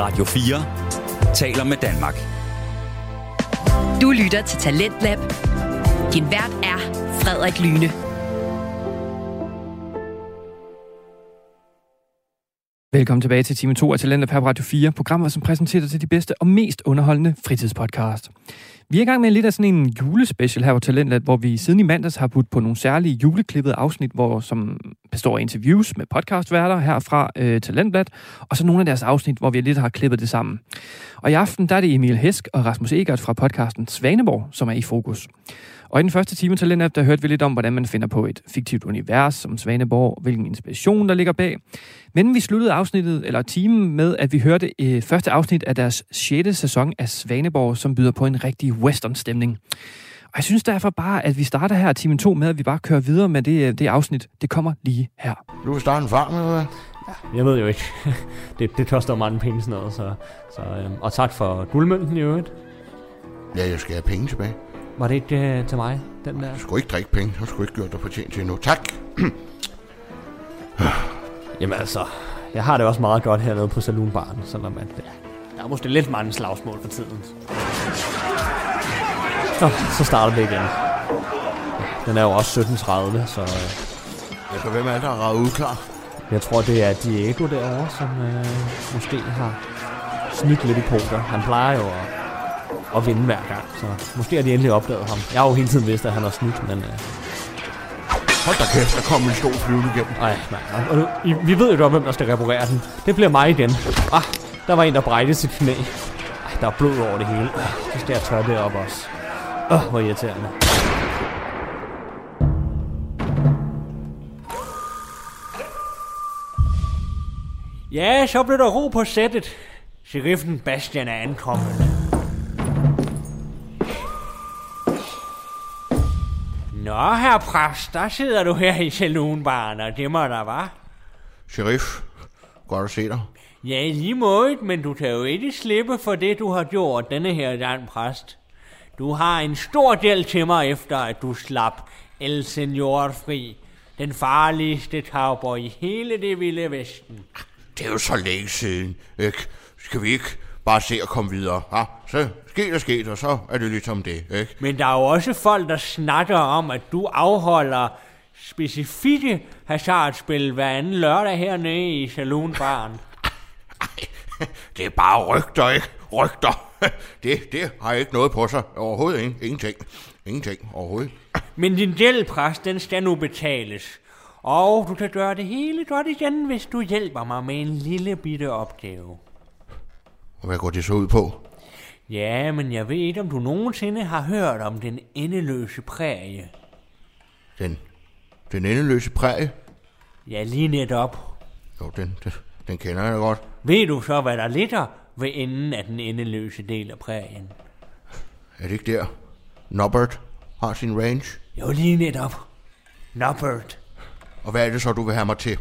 Radio 4 taler med Danmark. Du lytter til Talentlab. Din vært er Frederik Lyne. Velkommen tilbage til time 2 af Talenter på Radio 4, programmet, som præsenterer dig til de bedste og mest underholdende fritidspodcast. Vi er i gang med lidt af sådan en julespecial her på Talentland, hvor vi siden i mandags har budt på nogle særlige juleklippede afsnit, hvor, som består af interviews med podcastværter her fra øh, Talentblad, og så nogle af deres afsnit, hvor vi lidt har klippet det sammen. Og i aften der er det Emil Hesk og Rasmus Egert fra podcasten Svaneborg, som er i fokus. Og i den første time Talentlab, der hørte vi lidt om, hvordan man finder på et fiktivt univers som Svaneborg, hvilken inspiration der ligger bag. Men vi sluttede afsnittet, eller timen med, at vi hørte øh, første afsnit af deres 6. sæson af Svaneborg, som byder på en rigtig western-stemning. Og jeg synes derfor bare, at vi starter her timen 2 med, at vi bare kører videre med det, øh, det afsnit. Det kommer lige her. Du vil starte en farm, eller hvad? Jeg ved jo ikke. det, det koster mange penge sådan noget, så, så øhm, og tak for guldmønten i øvrigt. Ja, jeg skal have penge tilbage. Var det ikke øh, til mig, den der? Du skulle ikke drikke penge. Du skulle ikke gjort dig fortjent til endnu. Tak. Jamen altså, jeg har det også meget godt hernede på saloonbaren, selvom at, ja, der er måske lidt mange slagsmål for tiden. Nå, så starter det igen. Den er jo også 17.30, så øh, Jeg kan hvem er der er ret udklar? jeg tror, det er Diego derovre, som øh, måske har snydt lidt i poker. Han plejer jo at, at vinde hver gang, så måske har de endelig opdaget ham. Jeg har jo hele tiden vidst, at han har snydt, men... Øh, Hold da kæft, der kom en stor flyvende igennem. ej, mand. Og, og, I, vi ved jo godt, hvem der skal reparere den. Det bliver mig igen. Ah, der var en, der brækkede sit knæ. Ej, der er blod over det hele. Ej, så skal jeg tørre det op også. Åh, oh, hvor irriterende. Ja, så blev der ro på sættet. Sheriffen Bastian er ankommet. Nå, herr præst, der sidder du her i saloonbaren, og det må der var. Sheriff, godt at se dig. Ja, lige måde, men du kan jo ikke slippe for det, du har gjort, denne her gang, præst. Du har en stor del til mig efter, at du slap El Senor fri. Den farligste cowboy i hele det vilde vesten. Det er jo så længe siden, ikke? Skal vi ikke bare se at komme videre? Ha? Så sket og sket, og så er det ligesom det, ikke? Men der er jo også folk, der snakker om, at du afholder specifikke hasardspil hver anden lørdag hernede i saloonbaren. Det er bare rygter, ikke? Rygter. Det, det har ikke noget på sig. Overhovedet ingen, ingenting. Ingenting overhovedet. Men din gældpræst, den skal nu betales. Og du kan gøre det hele godt igen, hvis du hjælper mig med en lille bitte opgave. Og hvad går det så ud på? Ja, men jeg ved ikke, om du nogensinde har hørt om den endeløse prærie. Den, den endeløse præge? Ja, lige netop. Jo, den, den, den kender jeg godt. Ved du så, hvad der ligger ved enden af den endeløse del af prærien? Er det ikke der? Norbert har sin range? Jo, lige netop. Norbert. Og hvad er det så, du vil have mig til?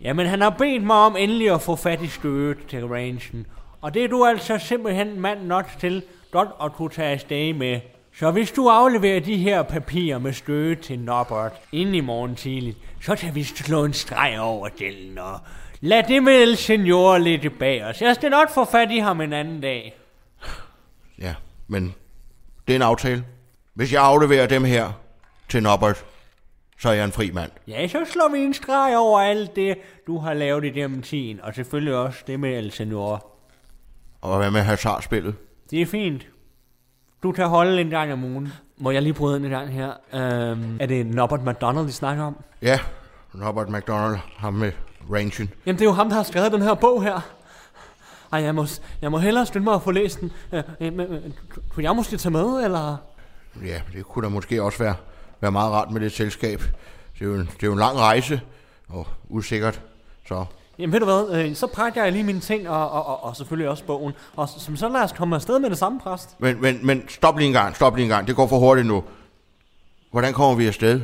Jamen, han har bedt mig om endelig at få fat i stødet til rangen. Og det er du altså simpelthen mand nok til godt at kunne tage afsted med. Så hvis du afleverer de her papirer med støde til Norbert inden i morgen tidligt, så kan vi slå en streg over gælden og lad det med El Senor lidt bag os. Jeg skal nok få fat i ham en anden dag. Ja, men det er en aftale. Hvis jeg afleverer dem her til Norbert, så er jeg en fri mand. Ja, så slår vi en streg over alt det, du har lavet i gennem tiden, og selvfølgelig også det med El Senor. Og hvad med hasardspillet? Det er fint. Du kan holde en gang om ugen. Må jeg lige bryde ind en gang her? Um, er det Norbert McDonald, vi snakker om? Ja, Norbert McDonald, ham med rangen. Jamen, det er jo ham, der har skrevet den her bog her. Ej, jeg må, jeg må hellere skynde mig at få læst den. Øh, øh, øh, Kunne jeg måske tage med, eller? Ja, det kunne da måske også være, være meget rart med det selskab. Det er, jo en, det er jo en lang rejse, og usikkert, så Jamen ved du hvad, øh, så pakker jeg lige mine ting, og, og, og, og selvfølgelig også bogen. Og så, så lad os komme afsted med det samme, præst. Men, men, men stop lige en gang, stop lige en gang. Det går for hurtigt nu. Hvordan kommer vi afsted?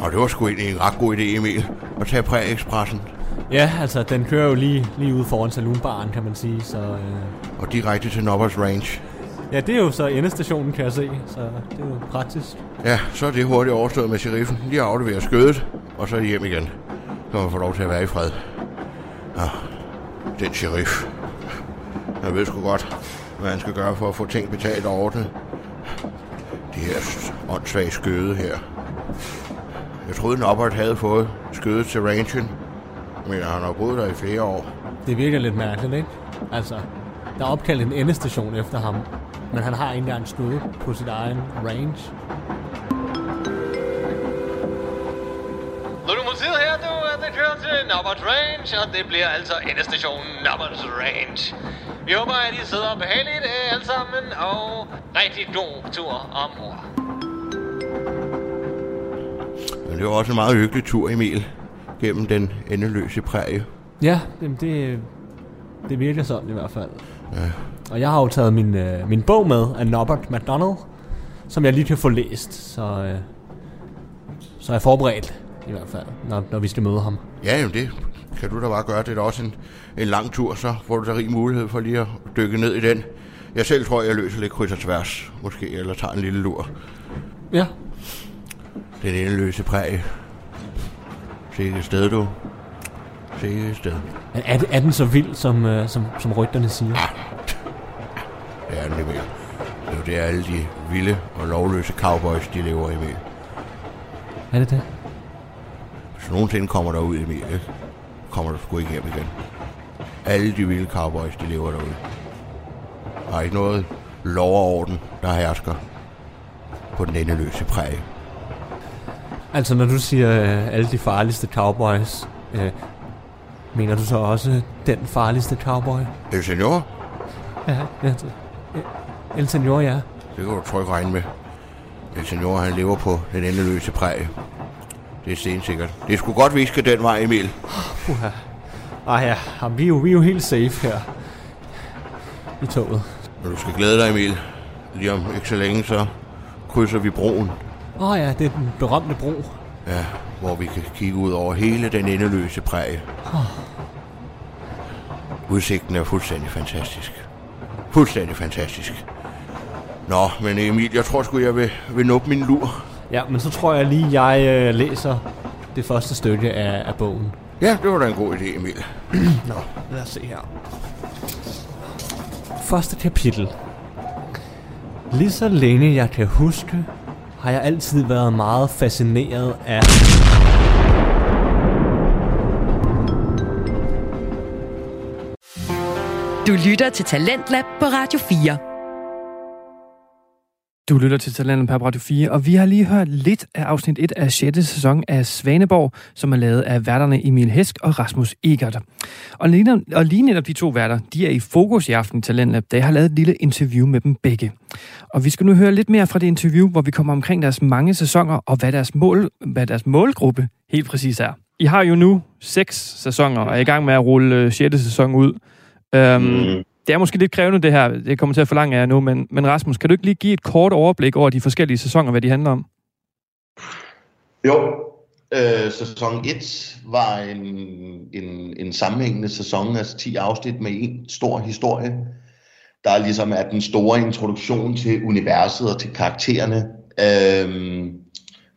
Og det var sgu egentlig en ret god idé, Emil, at tage præ-expressen Ja, altså den kører jo lige, lige ude foran saloonbaren, kan man sige. Så, øh, og direkte til Nobbers Range. Ja, det er jo så endestationen, kan jeg se, så det er jo praktisk. Ja, så er det hurtigt overstået med sheriffen. De afleverer skødet, og så er hjem igen. Så man få lov til at være i fred. Ja, den sheriff. Jeg ved sgu godt, hvad han skal gøre for at få ting betalt og ordnet. De her åndssvage skøde her. Jeg troede, Norbert havde fået skødet til ranchen, men han har boet der i flere år. Det virker lidt mærkeligt, ikke? Altså, der er opkaldt en endestation efter ham, men han har egentlig en skud på sit egen range. Lokomotivet her, du, det kører til Nobbert Range, og det bliver altså endestationen Nobbert Range. Vi håber, at I sidder behageligt øh, alle sammen, og rigtig god tur ombord. Men det var også en meget hyggelig tur, Emil, gennem den endeløse præge. Ja, det, det, det virker sådan i hvert fald. Ja. Og jeg har jo taget min, øh, min bog med af Norbert McDonald, som jeg lige kan få læst, så, øh, så er jeg forberedt i hvert fald, når, når vi skal møde ham. Ja, jamen det kan du da bare gøre. Det er da også en, en lang tur, så får du da rig mulighed for lige at dykke ned i den. Jeg selv tror, jeg løser lidt kryds og tværs, måske, eller tager en lille lur. Ja. Den endeløse præge. Sikke sted, du. Sikke sted. Er, er, er den så vild, som, øh, som, som rygterne siger? Ja. Det er den mere. Det er jo det, alle de vilde og lovløse cowboys, de lever i med. Er det det? Hvis nogensinde kommer der ud i ikke? kommer du sgu ikke hjem igen. Alle de vilde cowboys, de lever derude. Der er ikke noget lov og orden, der hersker på den endeløse præge. Altså, når du siger øh, alle de farligste cowboys, øh, mener du så også den farligste cowboy? El Senor? Ja, ja. El Senor, ja. Det kan du trygt regne med. El Senor, han lever på den endeløse præge. Det er stensikkert. Det sgu godt, vi ikke skal den vej, Emil. Uha. Ej ja, vi er, jo, vi er jo helt safe her i toget. Når du skal glæde dig, Emil, lige om ikke så længe, så krydser vi broen. Åh oh ja, det er den berømte bro. Ja, hvor vi kan kigge ud over hele den endeløse præge. Oh. Udsigten er fuldstændig fantastisk. Fuldstændig fantastisk. Nå, men Emil, jeg tror sgu, jeg vil, vil nuppe min lur. Ja, men så tror jeg lige, jeg øh, læser det første stykke af, af bogen. Ja, det var da en god idé, Emil. Nå, lad os se her. Første kapitel. Lige så længe jeg kan huske, har jeg altid været meget fascineret af... Du lytter til Talentlab på Radio 4. Du lytter til Talentet på Radio 4, og vi har lige hørt lidt af afsnit 1 af 6. sæson af Svaneborg, som er lavet af værterne Emil Hesk og Rasmus Egert. Og lige, og lige netop de to værter, de er i fokus i aften i Talentlab, da jeg har lavet et lille interview med dem begge. Og vi skal nu høre lidt mere fra det interview, hvor vi kommer omkring deres mange sæsoner, og hvad deres, mål, hvad deres målgruppe helt præcis er. I har jo nu seks sæsoner, og er i gang med at rulle øh, 6. Sæson ud. Um, mm det er måske lidt krævende, det her. Det kommer til at forlange af jer nu, men, men Rasmus, kan du ikke lige give et kort overblik over de forskellige sæsoner, hvad de handler om? Jo, øh, sæson 1 var en, en, en sammenhængende sæson, altså 10 afsnit med en stor historie, der ligesom er den store introduktion til universet og til karaktererne, øh,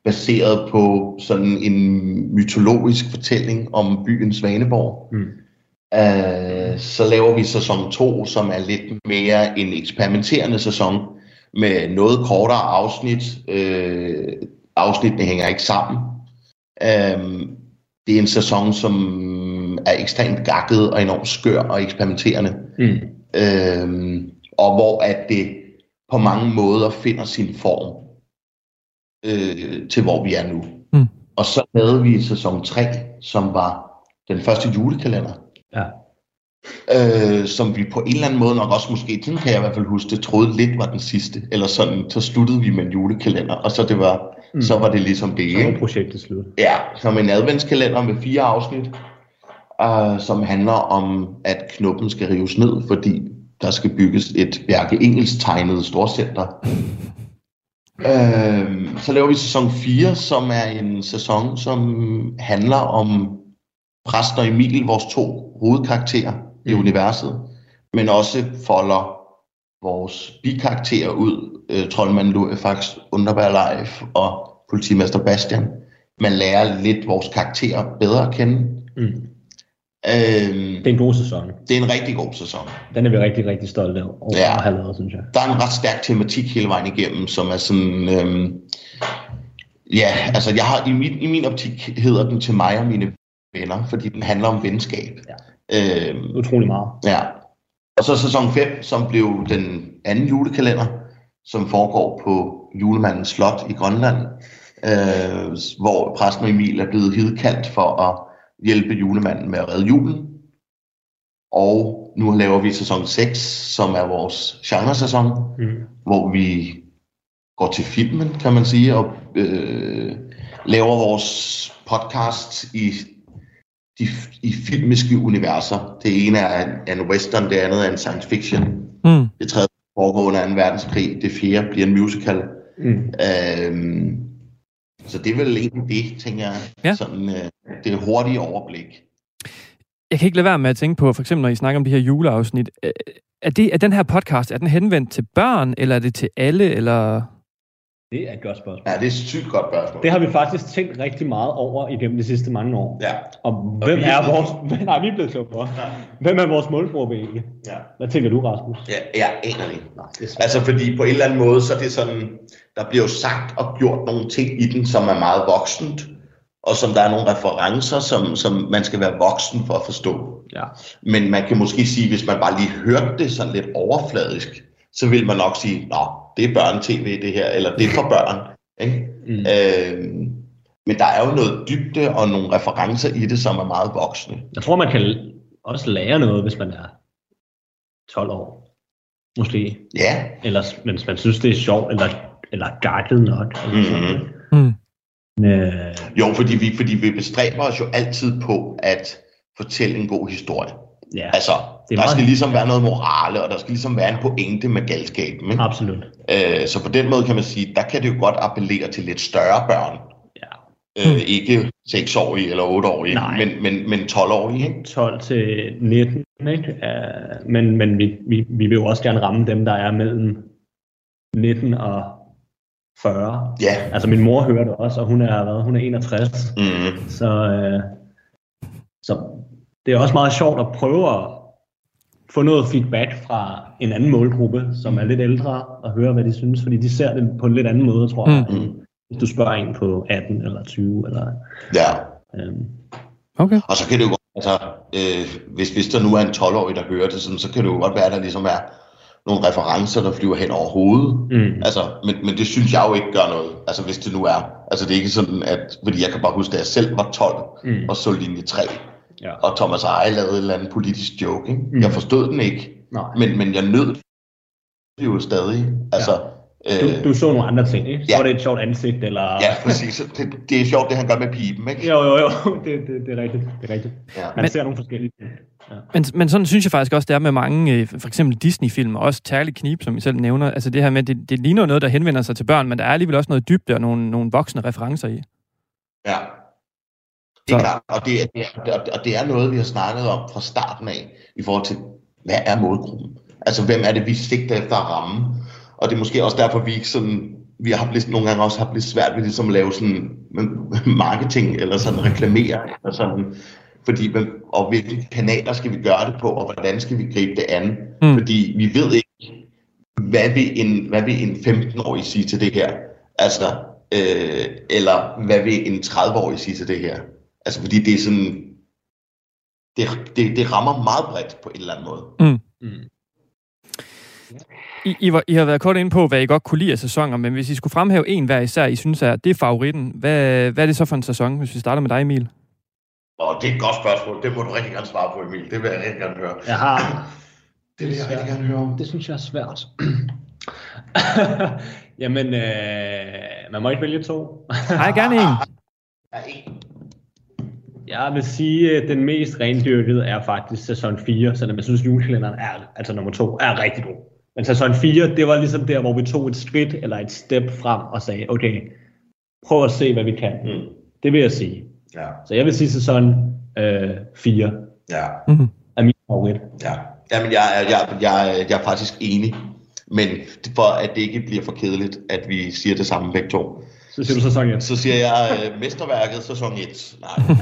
baseret på sådan en mytologisk fortælling om byen Svaneborg. Mm. Uh, så laver vi sæson 2, som er lidt mere en eksperimenterende sæson, med noget kortere afsnit. Uh, afsnittene hænger ikke sammen. Uh, det er en sæson, som er ekstremt gakket og enormt skør og eksperimenterende. Mm. Uh, og hvor at det på mange måder finder sin form uh, til hvor vi er nu. Mm. Og så lavede vi sæson 3, som var den første julekalender Ja. Øh, som vi på en eller anden måde nok også måske, den kan jeg i hvert fald huske, det troede lidt var den sidste. Eller sådan, så sluttede vi med en julekalender, og så, det var, mm. så var det ligesom det. Så var projektet slut. Ja, som en adventskalender med fire afsnit, uh, som handler om, at knuppen skal rives ned, fordi der skal bygges et Bjerke Engels tegnet storcenter. uh, så laver vi sæson 4, som er en sæson, som handler om præsten og Emil, vores to hovedkarakterer mm. i universet, men også folder vores bikarakterer ud. Øh, Troldmanden Lurifax, Underberg Live og politimester Bastian. Man lærer lidt vores karakterer bedre at kende. Mm. Øhm, Det er en god sæson. det er en rigtig god sæson. Den er vi rigtig, rigtig stolte over Ja. at have lavet, synes jeg. Der er en ret stærk tematik hele vejen igennem, som er sådan... Øhm, ja, altså jeg har, i, min, i min optik hedder den til mig og mine venner, fordi den handler om venskab. Ja. Øhm, Utrolig meget. Ja. Og så sæson 5, som blev den anden julekalender, som foregår på julemandens slot i Grønland, øh, hvor præsten Emil er blevet hidkaldt for at hjælpe julemanden med at redde julen. Og nu laver vi sæson 6, som er vores genre-sæson, Mm. hvor vi går til filmen, kan man sige, og øh, laver vores podcast i de, i filmiske universer. Det ene er en, en western, det andet er en science fiction. Mm. Det tredje foregår under 2. verdenskrig. Det fjerde bliver en musical. Mm. Øhm, så det er vel egentlig det, tænker jeg. Ja. Sådan, øh, det hurtige overblik. Jeg kan ikke lade være med at tænke på, for eksempel når I snakker om de her juleafsnit, øh, er, det, er den her podcast, er den henvendt til børn, eller er det til alle, eller... Det er et godt spørgsmål. Ja, det er et sygt godt spørgsmål. Det har vi faktisk tænkt rigtig meget over igennem de sidste mange år. Ja. Og hvem vi er er vores... Nej, vi er blevet klogere. Hvem er vores målgruppe egentlig? ja. Hvad tænker du, Rasmus? Jeg, jeg aner det ikke. Altså fordi på en eller anden måde, så er det sådan, der bliver jo sagt og gjort nogle ting i den, som er meget voksent, og som der er nogle referencer, som, som man skal være voksen for at forstå. Ja. Men man kan måske sige, hvis man bare lige hørte det sådan lidt overfladisk, så vil man nok sige, nå, det er børnetv det her, eller det er for børn. Ikke? Mm. Øhm, men der er jo noget dybde og nogle referencer i det, som er meget voksne. Jeg tror, man kan også lære noget, hvis man er 12 år. Måske. Ja, Eller hvis man synes, det er sjovt, eller, eller gakket nok. Eller sådan. Mhm. Mm. Øh, jo, fordi vi, fordi vi bestræber os jo altid på at fortælle en god historie. Ja, Altså, Det er der skal ligesom være noget morale, og der skal ligesom være en pointe med galskaben. Ikke? absolut. Øh, så på den måde kan man sige, der kan det jo godt appellere til lidt større børn. Ja. Øh, ikke 6-årige eller 8-årige, Nej. men, men, men 12-årige. Ikke? 12 til 19, ikke? Uh, men men vi, vi, vi vil jo også gerne ramme dem, der er mellem 19 og 40. Ja. Altså min mor hører det også, og hun er, hvad, hun er 61. Mm. Så, øh, så det er også meget sjovt at prøve at få noget feedback fra en anden målgruppe, som er lidt ældre, og høre, hvad de synes, fordi de ser det på en lidt anden måde, tror jeg, Mm. end hvis du spørger en på 18 eller 20. Eller, Ja, øhm, Okay. og så kan det jo godt, altså, øh, hvis, hvis der nu er en 12-årig, der hører det, sådan, så kan det jo godt være, at der ligesom er nogle referencer, der flyver hen over hovedet. mm, Altså, men, men det synes jeg jo ikke gør noget. Altså, hvis det nu er. Altså, det er ikke sådan, at... Fordi jeg kan bare huske, da jeg selv var 12 mm, og så linje 3, ja. og Thomas Eje lavede en eller anden politisk joke, ikke? Mm. Jeg forstod den ikke, Nej. men, men jeg nød det jo stadig. Altså, Du, øh, du så nogle andre ting, ikke? Så Ja. var det et sjovt ansigt, eller... ja, præcis. Det, det er sjovt, det han gør med pipen, ikke? Jo, jo, jo, det, det, det er rigtigt. Det er rigtigt. Ja. Man Men- ser nogle forskellige ting. Ja. Men, men sådan synes jeg faktisk også, det er med mange, øh, for eksempel Disney-film, og også Terlig Knip, som I selv nævner. Altså det her med, det, det ligner noget, der henvender sig til børn, men der er alligevel også noget dybde og nogle, nogle voksne referencer i. Ja. Det er klart, og det, er, det er, og det er noget, vi har snakket om fra starten af, i forhold til, hvad er målgruppen? Altså, hvem er det, vi sigter efter at ramme? Og det er måske også derfor, vi ikke sådan, vi har blivet, nogle gange også har blivet svært ved ligesom at lave sådan marketing, eller sådan reklamere, eller sådan, fordi, og hvilke kanaler skal vi gøre det på, og hvordan skal vi gribe det an? Mm. Fordi vi ved ikke, hvad vil en, hvad vil en 15-årig sige til det her? Altså, øh, eller hvad vil en 30-årig sige til det her? Altså, fordi det er sådan, det, det, det rammer meget bredt på en eller anden måde. Mm. I, I, var, I har været kort inde på, hvad I godt kunne lide af sæsoner, men hvis I skulle fremhæve en hver især, I synes er, det er favoritten, hvad, hvad er det så for en sæson, hvis vi starter med dig, Emil? Og det er et godt spørgsmål. Det må du rigtig gerne svare på, Emil. Det vil jeg rigtig gerne høre. Jeg har... Det vil jeg rigtig gerne høre om. Det synes jeg er svært. Jamen, øh, man må ikke vælge to. Nej, gerne en. Ja, en. Jeg vil sige, at den mest rendyrkede er faktisk sæson 4, selvom jeg synes, julekalenderen er, altså nummer 2, er rigtig god. Men sæson 4, det var ligesom der, hvor vi tog et skridt eller et step frem og sagde, okay, prøv at se, hvad vi kan. Mm. Det vil jeg sige. Ja, Så jeg vil sige sæson øh, 4 ja, Mm-hmm. er min favorit. ja. Jamen, jeg, er- jeg, jeg, jeg er faktisk enig. Men for at det ikke bliver for kedeligt, at vi siger det samme begge to, Så siger du sæson 1. så siger jeg øh, Mesterværket sæson 1. Nej,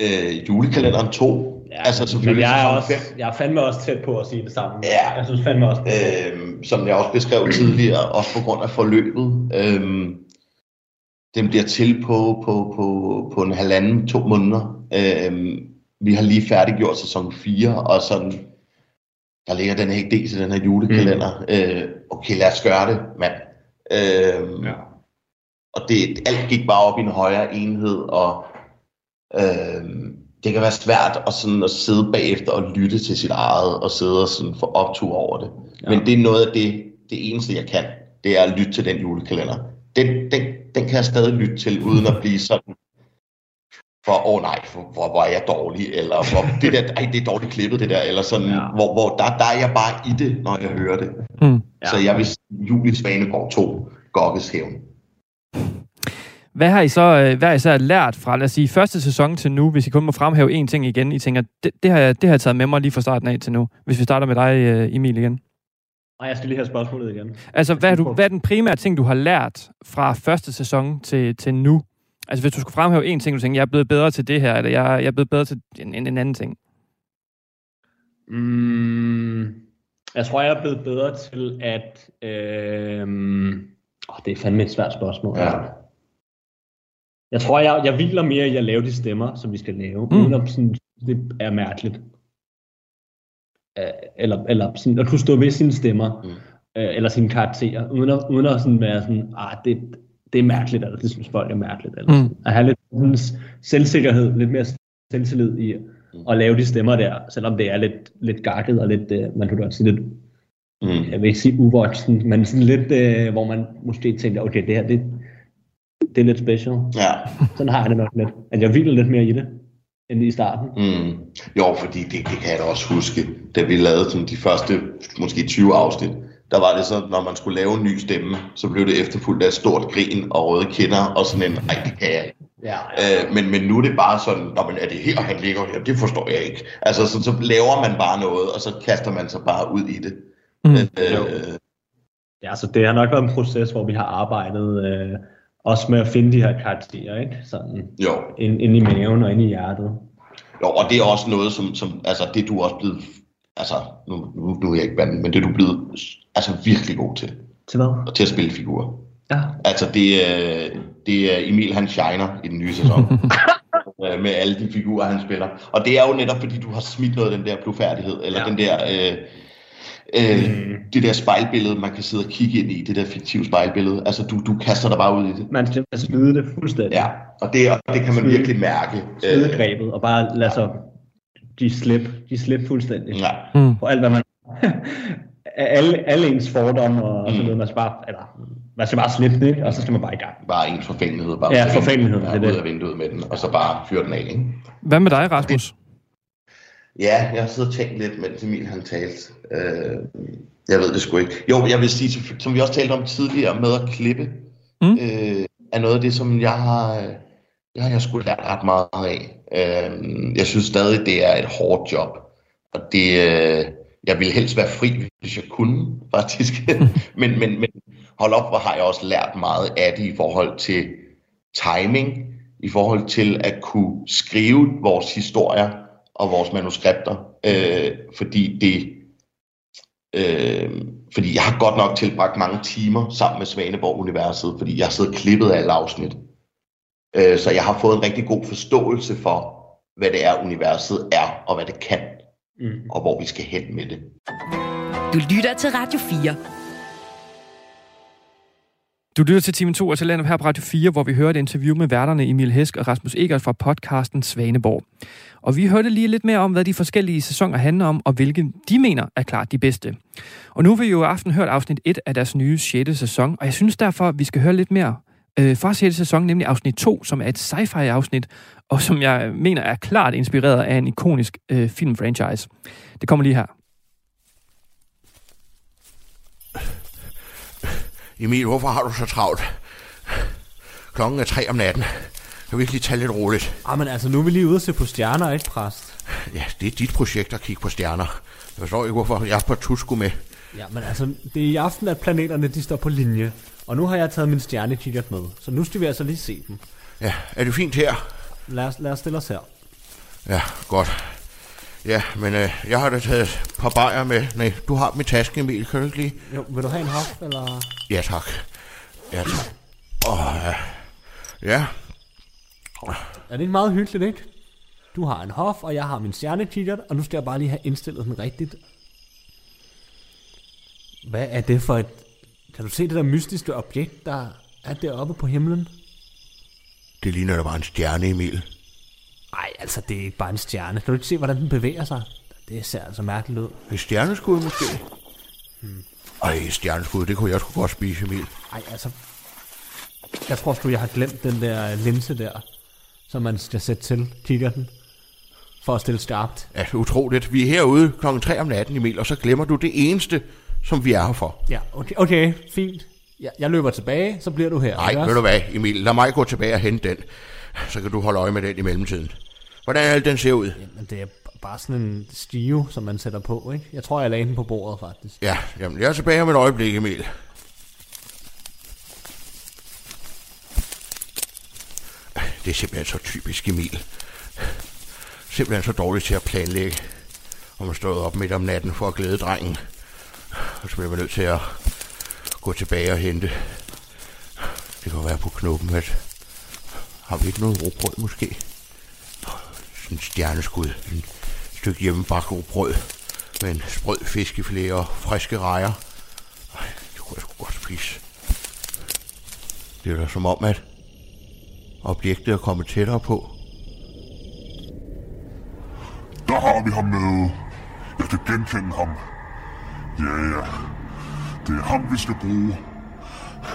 øh, øh, julekalenderen 2. Ja, altså men selvfølgelig jeg er, også, jeg er fandme også tæt på at sige det samme. Ja. Jeg synes fandme også, øh, som jeg også beskrev tidligere, også på grund af forløbet. Øh, den bliver til på, på, på, på en halvanden, to måneder. Øh, vi har lige færdiggjort sæson 4, og sådan, der ligger den her idé til den her julekalender. Mm. Øh, okay, lad os gøre det, mand. Øh, Ja. Og det, alt gik bare op i en højere enhed, og øh, det kan være svært at, sådan, at sidde bagefter og lytte til sit eget, og sidde og sådan få optur over det. Ja. Men det er noget af det, det eneste, jeg kan, det er at lytte til den julekalender. Den, den, den kan jeg stadig lytte til, uden at blive sådan, for, åh oh nej, for, hvor, hvor er jeg dårlig, eller hvor, det der, ej, det er dårligt klippet, det der, eller sådan, Ja. hvor, hvor der, der er jeg bare i det, når jeg hører det. Mm. Ja. Så jeg vil sige, Julie Svaneborg 2, Gokkes Hævn. Hvad har I så øh, hvad har I så lært fra, lad os sige, første sæson til nu, hvis I kun må fremhæve én ting igen, I tænker, det, det, har, jeg, det har jeg taget med mig lige fra starten af til nu, hvis vi starter med dig, øh, Emil, igen. Nej, jeg skal lige have spørgsmålet igen. Altså, hvad er, du, hvad er den primære ting, du har lært fra første sæson til, til nu? Altså, hvis du skulle fremhæve en ting, du tænker, jeg er blevet bedre til det her, eller jeg, jeg er blevet bedre til en, en, en anden ting. Mm, jeg tror, jeg er blevet bedre til at... Øh, åh, det er fandme et svært spørgsmål. Ja. Jeg tror, jeg, jeg hviler mere i at lave de stemmer, som vi skal lave, Mm. uden at sådan, det er mærkeligt. Øh, Eller, eller sådan, at kunne stå ved sine stemmer, Mm. mm. eller sine karakterer, uden at, uden at sådan være sådan, ah, det, det er mærkeligt, eller det synes folk er mærkeligt. Eller Mm. At have lidt sådan, selvsikkerhed, lidt mere selvtillid i at lave de stemmer der, selvom det er lidt, lidt gakket og lidt, øh, man kunne godt sige lidt, Mm. jeg vil ikke sige uvoksen, men sådan lidt, øh, hvor man måske tænker, okay, det her, det, det er lidt special. Ja. Sådan har jeg det nok lidt. At jeg hviler lidt mere i det, end i starten. Mm. Jo, fordi det, det kan jeg da også huske, da vi lavede sådan de første, måske 20 afsnit, der var det så, når man skulle lave en ny stemme, så blev det efterfulgt af et stort grin og røde kinder, og sådan en, ej, det kan jeg ikke. Ja, Øh, men, men nu er det bare sådan, Nå, men er det her, han ligger her? Det forstår jeg ikke. Altså, så, så laver man bare noget, og så kaster man sig bare ud i det. Mm. Øh, ja, så det har nok været en proces, hvor vi har arbejdet øh, også med at finde de her karakterer, ikke? Sådan jo. ind, ind i maven og ind i hjertet. jo, og det er også noget, som, som altså, det er du også blevet, altså, nu, nu, nu er jeg ikke vandet, men det er du blevet altså, virkelig god til, Til hvad? til at spille figurer. Ja. Altså, det, er- det er Emil, han shiner i den nye sæson. Øh, med alle de figurer, han spiller. Og det er jo netop, fordi du har smidt noget af den der blufærdighed, eller Ja. den der... Øh, øh, mm. det der spejlbillede, man kan sidde og kigge ind i, det der fiktive spejlbillede. Altså, du, du kaster dig bare ud i det. Man skal snyde det fuldstændig. Ja, og det, og det kan man Smide- virkelig mærke. Snyde Øh, og bare lade sig de slip, de slip fuldstændig. ja. Mm. på alt, hvad man... alle, alle ens fordomme og, og sådan Mm. noget, man skal bare, eller, man skal bare slippe det, og så skal man bare i gang. Bare ens forfængelighed. Bare Ja, forfængelighed, Ja, det ud af vinduet med den, og så bare fyre den af, ikke? Hvad med dig, Rasmus? Ja, jeg har siddet og tænkt lidt, mens Emil han talte. Øh, jeg ved det sgu ikke. Jo, jeg vil sige, som vi også talte om tidligere, med at klippe, Mm. øh, er noget af det, som jeg har, øh, det har jeg sgu lært ret meget af. Øh, jeg synes stadig, det er et hårdt job. Og det, øh, jeg ville helst være fri, hvis jeg kunne, faktisk. men, men, men hold op, hvor har jeg også lært meget af det i forhold til timing, i forhold til at kunne skrive vores historier og vores manuskripter, øh, fordi det øh, fordi jeg har godt nok tilbragt mange timer sammen med Svaneborg-universet, fordi jeg har siddet klippet af alle afsnit. Øh, så jeg har fået en rigtig god forståelse for, hvad det er, universet er, og hvad det kan, Mm. og hvor vi skal hen med det. Du lytter til Radio 4. Du lytter til time 2 af Talentet her på Radio 4, hvor vi hører et interview med værterne Emil Hesk og Rasmus Egert fra podcasten Svaneborg. Og vi hørte lige lidt mere om, hvad de forskellige sæsoner handler om, og hvilke de mener er klart de bedste. Og nu har vi jo i aften hørt afsnit 1 af deres nye 6. sæson, og jeg synes derfor, at vi skal høre lidt mere øh, fra 6. sæson, nemlig afsnit 2, som er et sci-fi afsnit, og som jeg mener er klart inspireret af en ikonisk øh, filmfranchise. Det kommer lige her. Emil, hvorfor har du så travlt? Klokken er tre om natten. Kan vi ikke lige tage lidt roligt? Ah, men altså, nu er vi lige ude og se på stjerner, ikke, præst? Ja, det er dit projekt at kigge på stjerner. Jeg forstår ikke, hvorfor jeg partout skulle med. Ja, men altså, det er i aften, at planeterne de står på linje. Og nu har jeg taget min stjernekikkert med, så nu skal vi altså lige se dem. Ja, er det fint her? Lad os, lad os stille os her. Ja, godt. Ja, men øh, jeg har da taget et par bajer med. Nej, du har dem i tasken, Emil. Kan du ikke lige? Jo, vil du have en hof, eller? Ja, tak. Ja, tak. Åh, ja. Ja, Er det ikke meget hyggeligt, ikke? Du har en hof, og jeg har min stjernekikkert, og nu skal jeg bare lige have indstillet den rigtigt. Hvad er det for et... Kan du se det der mystiske objekt, der er deroppe på himlen? det ligner da bare en stjerne, Emil. Nej, altså det er ikke bare en stjerne. Kan du ikke se, hvordan den bevæger sig? Det ser altså mærkeligt ud. Et stjerneskud måske? Hmm. Ej, et stjerneskud, det kunne jeg sgu godt spise, Emil. Ej, altså... Jeg tror sgu, jeg har glemt den der linse der, som man skal sætte til kikkerten, for at stille skarpt. Ja, utroligt. Vi er herude klokken 3 om natten, Emil, og så glemmer du det eneste, som vi er her for. Ja, okay, okay fint. Jeg, jeg løber tilbage, så bliver du her. Nej, ved du hvad, Emil, lad mig gå tilbage og hente den. Så kan du holde øje med den i mellemtiden. Hvordan er den ser ud? Men det er bare sådan en stive, som man sætter på, ikke? Jeg tror, jeg lagde den på bordet, faktisk. Ja, jamen, jeg er tilbage om et øjeblik, Emil. Det er simpelthen så typisk Emil. Simpelthen så dårligt til at planlægge. Og man stået op midt om natten for at glæde drengen. Og så bliver man nødt til at gå tilbage og hente. Det kan være på knuppen, at har vi ikke noget råbrød måske? Sådan en stjerneskud. En stykke hjemmebagt råbrød med en sprød fiskefilet og friske rejer. Ej, det kunne jeg sgu godt spise. Det er da som om, at objektet er kommet tættere på. Der har vi ham med. Jeg kan genkende ham. Ja, ja. Det er ham, vi skal bruge.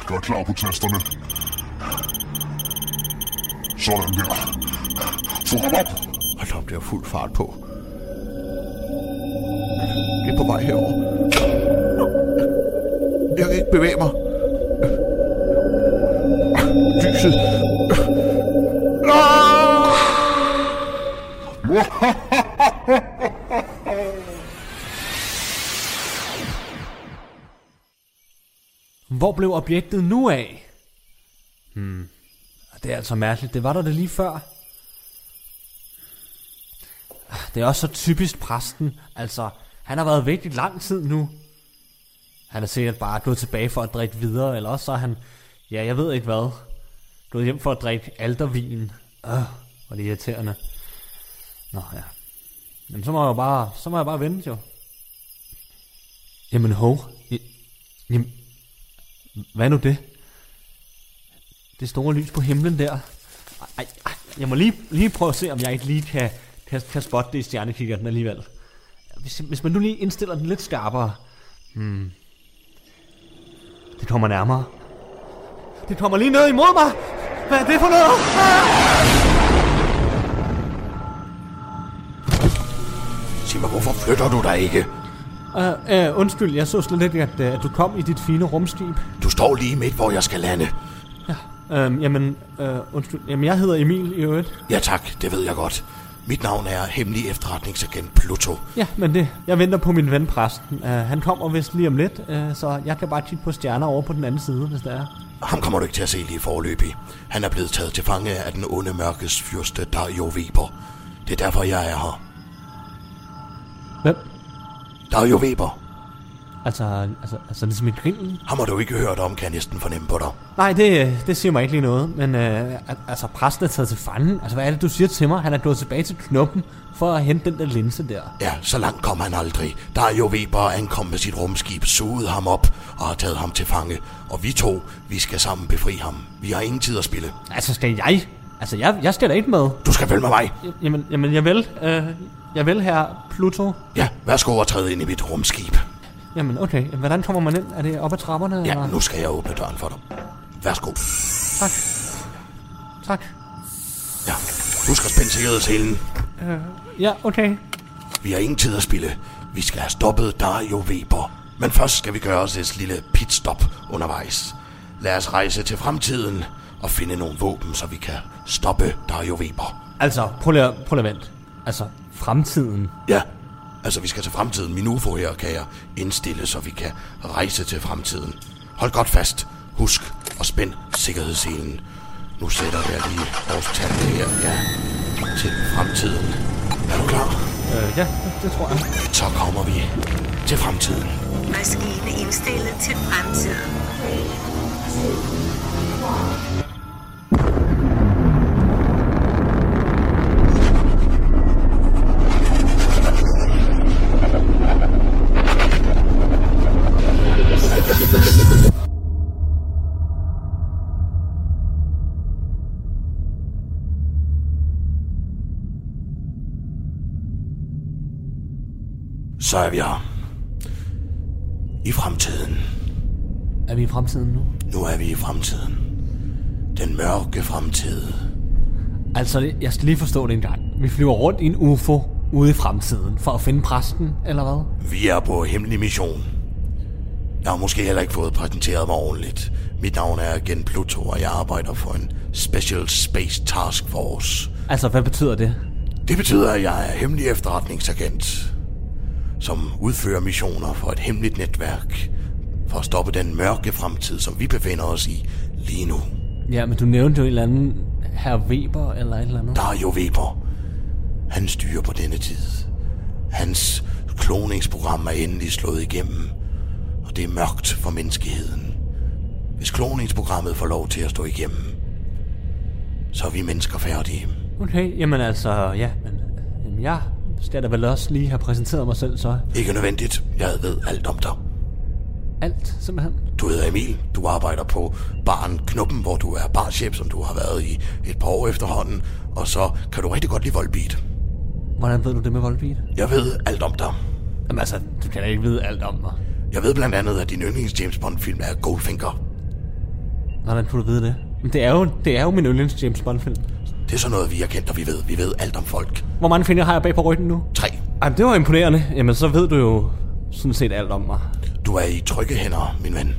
Gør klar på tasterne. Sådan der. Få ham op. Hold op, det er fuld fart på. Det er på vej herover. Jeg kan ikke bevæge mig. Lyset. Hvor blev objektet nu af? Hmm. Det er altså mærkeligt. Det var der det lige før. Ah, det er også så typisk præsten. Altså, han har været væk i lang tid nu. Han er sikkert bare gået tilbage for at drikke videre, eller også så er han, ja, jeg ved ikke hvad, gået hjem for at drikke aldervin. Øh, hvor det er irriterende. Nå, ja. Men så må jeg jo bare, så må jeg bare vente jo. Jamen, hov. Jamen, hvad er nu det? Det store lys på himlen der. Ej, ej, jeg må lige, lige prøve at se, om jeg ikke lige kan, kan, kan spotte det i stjernekikkerten alligevel. Hvis, hvis man nu lige indstiller den lidt skarpere. Hmm. Det kommer nærmere. Det kommer lige ned imod mig. Hvad er det for noget? Sig mig, hvorfor flytter du dig ikke? Uh, uh, undskyld, jeg så slet ikke, at, uh, at du kom i dit fine rumskib. Du står lige midt, hvor jeg skal lande. Uh, jamen, uh, undskyld. Jamen, jeg hedder Emil i øvrigt. Ja tak, det ved jeg godt. Mit navn er hemmelig efterretningsagent Pluto. Ja, men det, jeg venter på min ven præsten. Uh, han kommer vist lige om lidt, uh, så jeg kan bare kigge på stjerner over på den anden side, hvis det er. Ham kommer du ikke til at se lige forløbig. Han er blevet taget til fange af den onde mørkes fyrste Dario Weber. Det er derfor, jeg er her. Hvem? Dario Weber. Altså, altså, altså ligesom i grillen? Ham har du ikke hørt om, kan jeg næsten fornemme på dig. Nej, det, det siger mig ikke lige noget. Men uh, altså, præsten er taget til fange. Altså, hvad er det, du siger til mig? Han er gået tilbage til knuppen for at hente den der linse der. Ja, så langt kom han aldrig. Dario Weber ankom med sit rumskib, sugede ham op og har taget ham til fange. Og vi to, vi skal sammen befri ham. Vi har ingen tid at spille. Altså, skal jeg? Altså, jeg, jeg skal da ikke med. Du skal vel med mig. Jamen, jamen jeg vil. Uh, jeg vil her, Pluto. Ja, værsgo at træde ind i mit rumskib. Jamen, okay. Hvordan kommer man ind? Er det op ad trapperne? Ja, eller? nu skal jeg åbne døren for dig. Værsgo. Tak. Tak. Ja, du skal spænde sikkerhedshælen. Ja, okay. Vi har ingen tid at spille. Vi skal have stoppet Dario Weber. Men først skal vi gøre os et lille pitstop undervejs. Lad os rejse til fremtiden og finde nogle våben, så vi kan stoppe Dario Weber. Altså, prøv lige, prøv lige vent. Altså, fremtiden. Ja, altså vi skal til fremtiden. Min UFO her kan jeg indstille, så vi kan rejse til fremtiden. Hold godt fast. Husk at spænd sikkerhedsselen. Nu sætter jeg lige vores tante her, ja, til fremtiden. Er du klar? Øh, ja, det tror jeg. Så kommer vi til fremtiden. Maskine indstillet til fremtiden. Så er vi her. I fremtiden. Er vi i fremtiden nu? Nu er vi i fremtiden. Den mørke fremtid. Altså, jeg skal lige forstå det en gang. Vi flyver rundt i en UFO ude i fremtiden for at finde præsten, eller hvad? Vi er på hemmelig mission. Jeg har måske heller ikke fået præsenteret mig ordentligt. Mit navn er Agent Pluto, og jeg arbejder for en Special Space Task Force. Altså, hvad betyder det? Det betyder, at jeg er hemmelig efterretningsagent, som udfører missioner for et hemmeligt netværk for at stoppe den mørke fremtid, som vi befinder os i lige nu. Ja, men du nævnte jo en eller anden herr Weber eller et eller andet. Dario Weber. Han styrer på denne tid. Hans kloningsprogram er endelig slået igennem, og det er mørkt for menneskeheden. Hvis kloningsprogrammet får lov til at stå igennem, så er vi mennesker færdige. Okay, jamen altså, ja, men jamen, jeg skal da vel også lige have præsenteret mig selv så. Ikke nødvendigt. Jeg ved alt om dig. Alt, simpelthen. Du hedder Emil. Du arbejder på baren Knuppen, hvor du er barchef, som du har været i et par år efterhånden. Og så kan du rigtig godt lide Volbeat. Hvordan ved du det med Volbeat? Jeg ved alt om dig. Jamen altså, du kan da ikke vide alt om mig. Jeg ved blandt andet, at din yndlings James Bond film er Goldfinger. Hvordan kunne du vide det? Men det er jo, det er jo min yndlings James Bond film. Det er sådan noget, vi har kendt, og vi ved. Vi ved alt om folk. Hvor mange fingre har jeg bag på ryggen nu? Tre. Ej, men det var imponerende. Jamen, så ved du jo sådan set alt om mig. Du er i trygge hænder, min ven.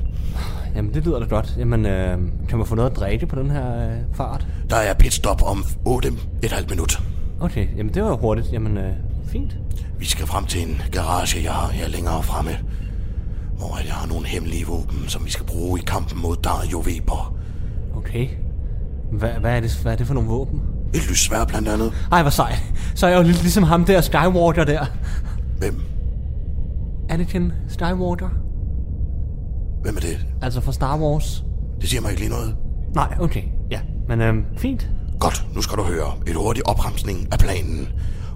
Jamen, det lyder da godt. Jamen, øh, kan man få noget at drikke på den her øh, fart? Der er pitstop om 8 et halvt minut. Okay, jamen det var hurtigt. Jamen, øh, fint. Vi skal frem til en garage, jeg har her længere fremme. Hvor jeg har nogle hemmelige våben, som vi skal bruge i kampen mod Dario Weber. Okay. Hvad, hvad, er det, hvad er det for nogle våben? Et lyssvær blandt andet. Ej, hvor sej. Så er jeg jo lidt ligesom ham der, Skywalker der. Hvem? Anakin Skywalker. Hvem er det? Altså fra Star Wars. Det siger mig ikke lige noget. Nej, okay. Ja, men øhm, fint. Godt, nu skal du høre. Et hurtigt opremsning af planen.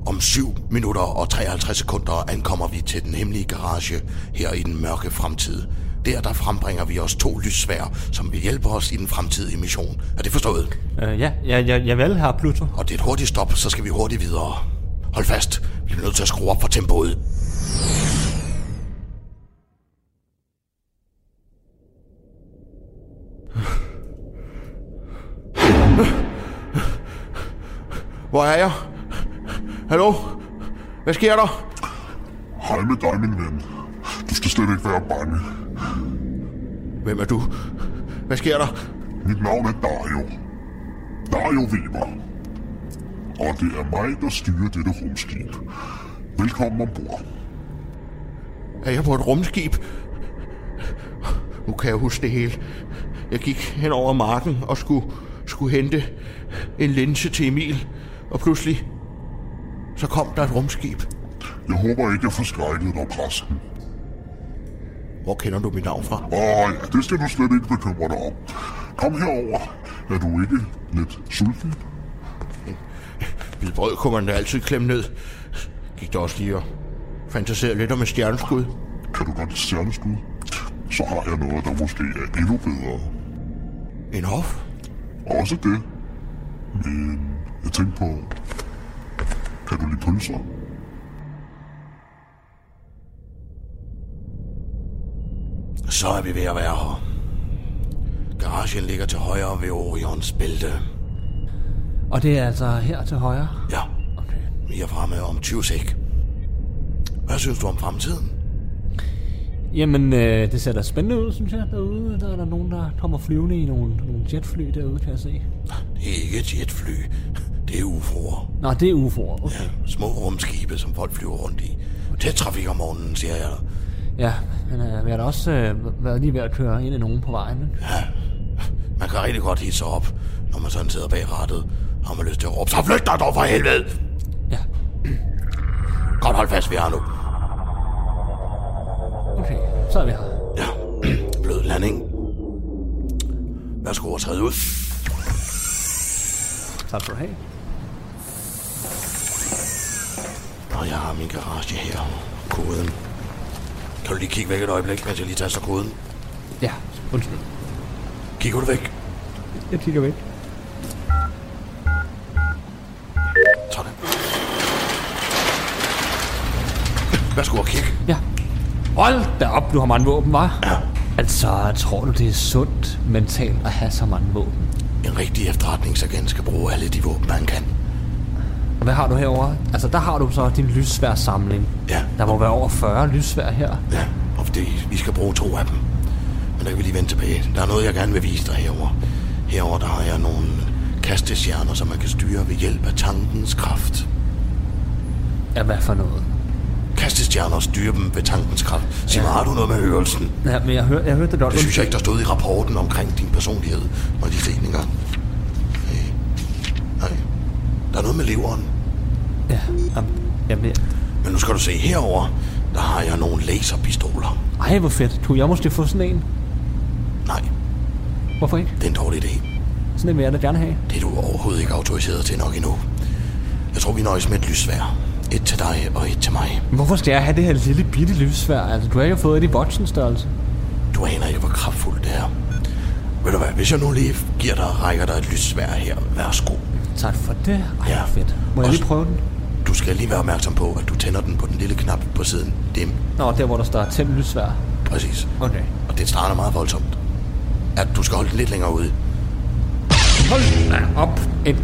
Om 7 minutter og 53 sekunder ankommer vi til den hemmelige garage her i den mørke fremtid. Der, der frembringer vi os to lyssvær, som vil hjælpe os i den fremtidige mission. Er det forstået? Øh, ja, ja, ja, jeg vel, her Pluto. Og det er et hurtigt stop, så skal vi hurtigt videre. Hold fast. Vi bliver nødt til at skrue op for tempoet. Hvor er jeg? Hallo? Hvad sker der? Hej med dig, min ven. Du skal slet ikke være bange. Hvem er du? Hvad sker der? Mit navn er Dario. Dario Weber. Og det er mig, der styrer dette rumskib. Velkommen ombord. Er jeg på et rumskib? Nu kan jeg huske det hele. Jeg gik hen over marken og skulle, skulle hente en linse til Emil. Og pludselig, så kom der et rumskib. Jeg håber ikke, jeg forskrækkede dig, præsten. Hvor kender du mit navn fra? Åh ja, det skal du slet ikke bekymre dig om. Kom herover. Er du ikke lidt sulten? Hvid brød kunne man da altid klemme ned. Gik der også lige og fantaserede lidt om et stjerneskud. Kan du godt et stjerneskud? Så har jeg noget, der måske er endnu bedre. En hof? Også det. Men jeg tænkte på... Kan du lide pølser? Så er vi ved at være her. Garagen ligger til højre ved Orions bælte. Og det er altså her til højre? Ja, Okay. vi er fremme om 20 sek. Hvad synes du om fremtiden? Jamen, øh, det ser da spændende ud, synes jeg, derude. Der er der nogen, der kommer flyvende i nogle, nogle jetfly derude, kan jeg se. Det er ikke et jetfly. Det er UFO'er. Nå, det er UFO'er. Okay. Ja, små rumskibe, som folk flyver rundt i. Tæt trafik om morgenen, siger jeg. Ja, men øh, vi har da også øh, været lige ved at køre ind i nogen på vejen. ikke? Man kan rigtig godt hisse op, når man sådan sidder bag rattet. Har man lyst til at råbe, så flyt dig dog for helvede! Ja. Godt hold fast, vi har nu. Okay, så er vi her. Ja, blød landing. Værsgo at træde ud. Tak skal du have. Og jeg har min garage her. Koden. Kan du lige kigge væk et øjeblik, mens jeg lige taster koden? Ja, undskyld. Kigger du væk? Jeg kigger væk. Sådan. Værsgo at kigge. Ja. Hold da op, du har mange våben, var? Ja. Altså, tror du, det er sundt mentalt at have så mange våben? En rigtig efterretningsagent skal bruge alle de våben, han kan. Og hvad har du herovre? Altså, der har du så din lyssværsamling. Ja. Der må være over 40 lyssvær her. Ja, og det, vi skal bruge to af dem. Men der kan vi lige vende tilbage. Der er noget, jeg gerne vil vise dig herover. Herover der har jeg nogle kastestjerner, som man kan styre ved hjælp af tankens kraft. Ja, hvad for noget? Kastestjerner styrer dem ved tankens kraft. Sig mig, har du noget med hørelsen? Ja, men jeg, hør, jeg hørte det godt. Det synes jeg ikke, der stod i rapporten omkring din personlighed og de engang. Nej. Nej. Der er noget med leveren. Ja, jamen, jamen, jeg... Men nu skal du se herover. Der har jeg nogle laserpistoler. Ej, hvor fedt. Kunne jeg måske få sådan en? Nej, Hvorfor ikke? det er en dårlig idé. Sådan en vil jeg da gerne have. Det er du overhovedet ikke autoriseret til nok endnu. Jeg tror, vi nøjes med et lysvær. Et til dig og et til mig. Hvorfor skal jeg have det her lille bitte lyssvær? Altså, du har jo fået et i voksenstørrelse. Du aner ikke, hvor kraftfuldt det er. Ved du hvad, hvis jeg nu lige giver dig og rækker dig et lysvær her, værsgo. Tak for det. Ej, Ja. ja. fedt. Må jeg Også- lige prøve den? Du skal lige være opmærksom på, at du tænder den på den lille knap på siden. Dim. Nå, der hvor der står tænd lyssvær. Præcis. Okay. Og det starter meget voldsomt. At du skal holde den lidt længere ude. Hold da op. Et...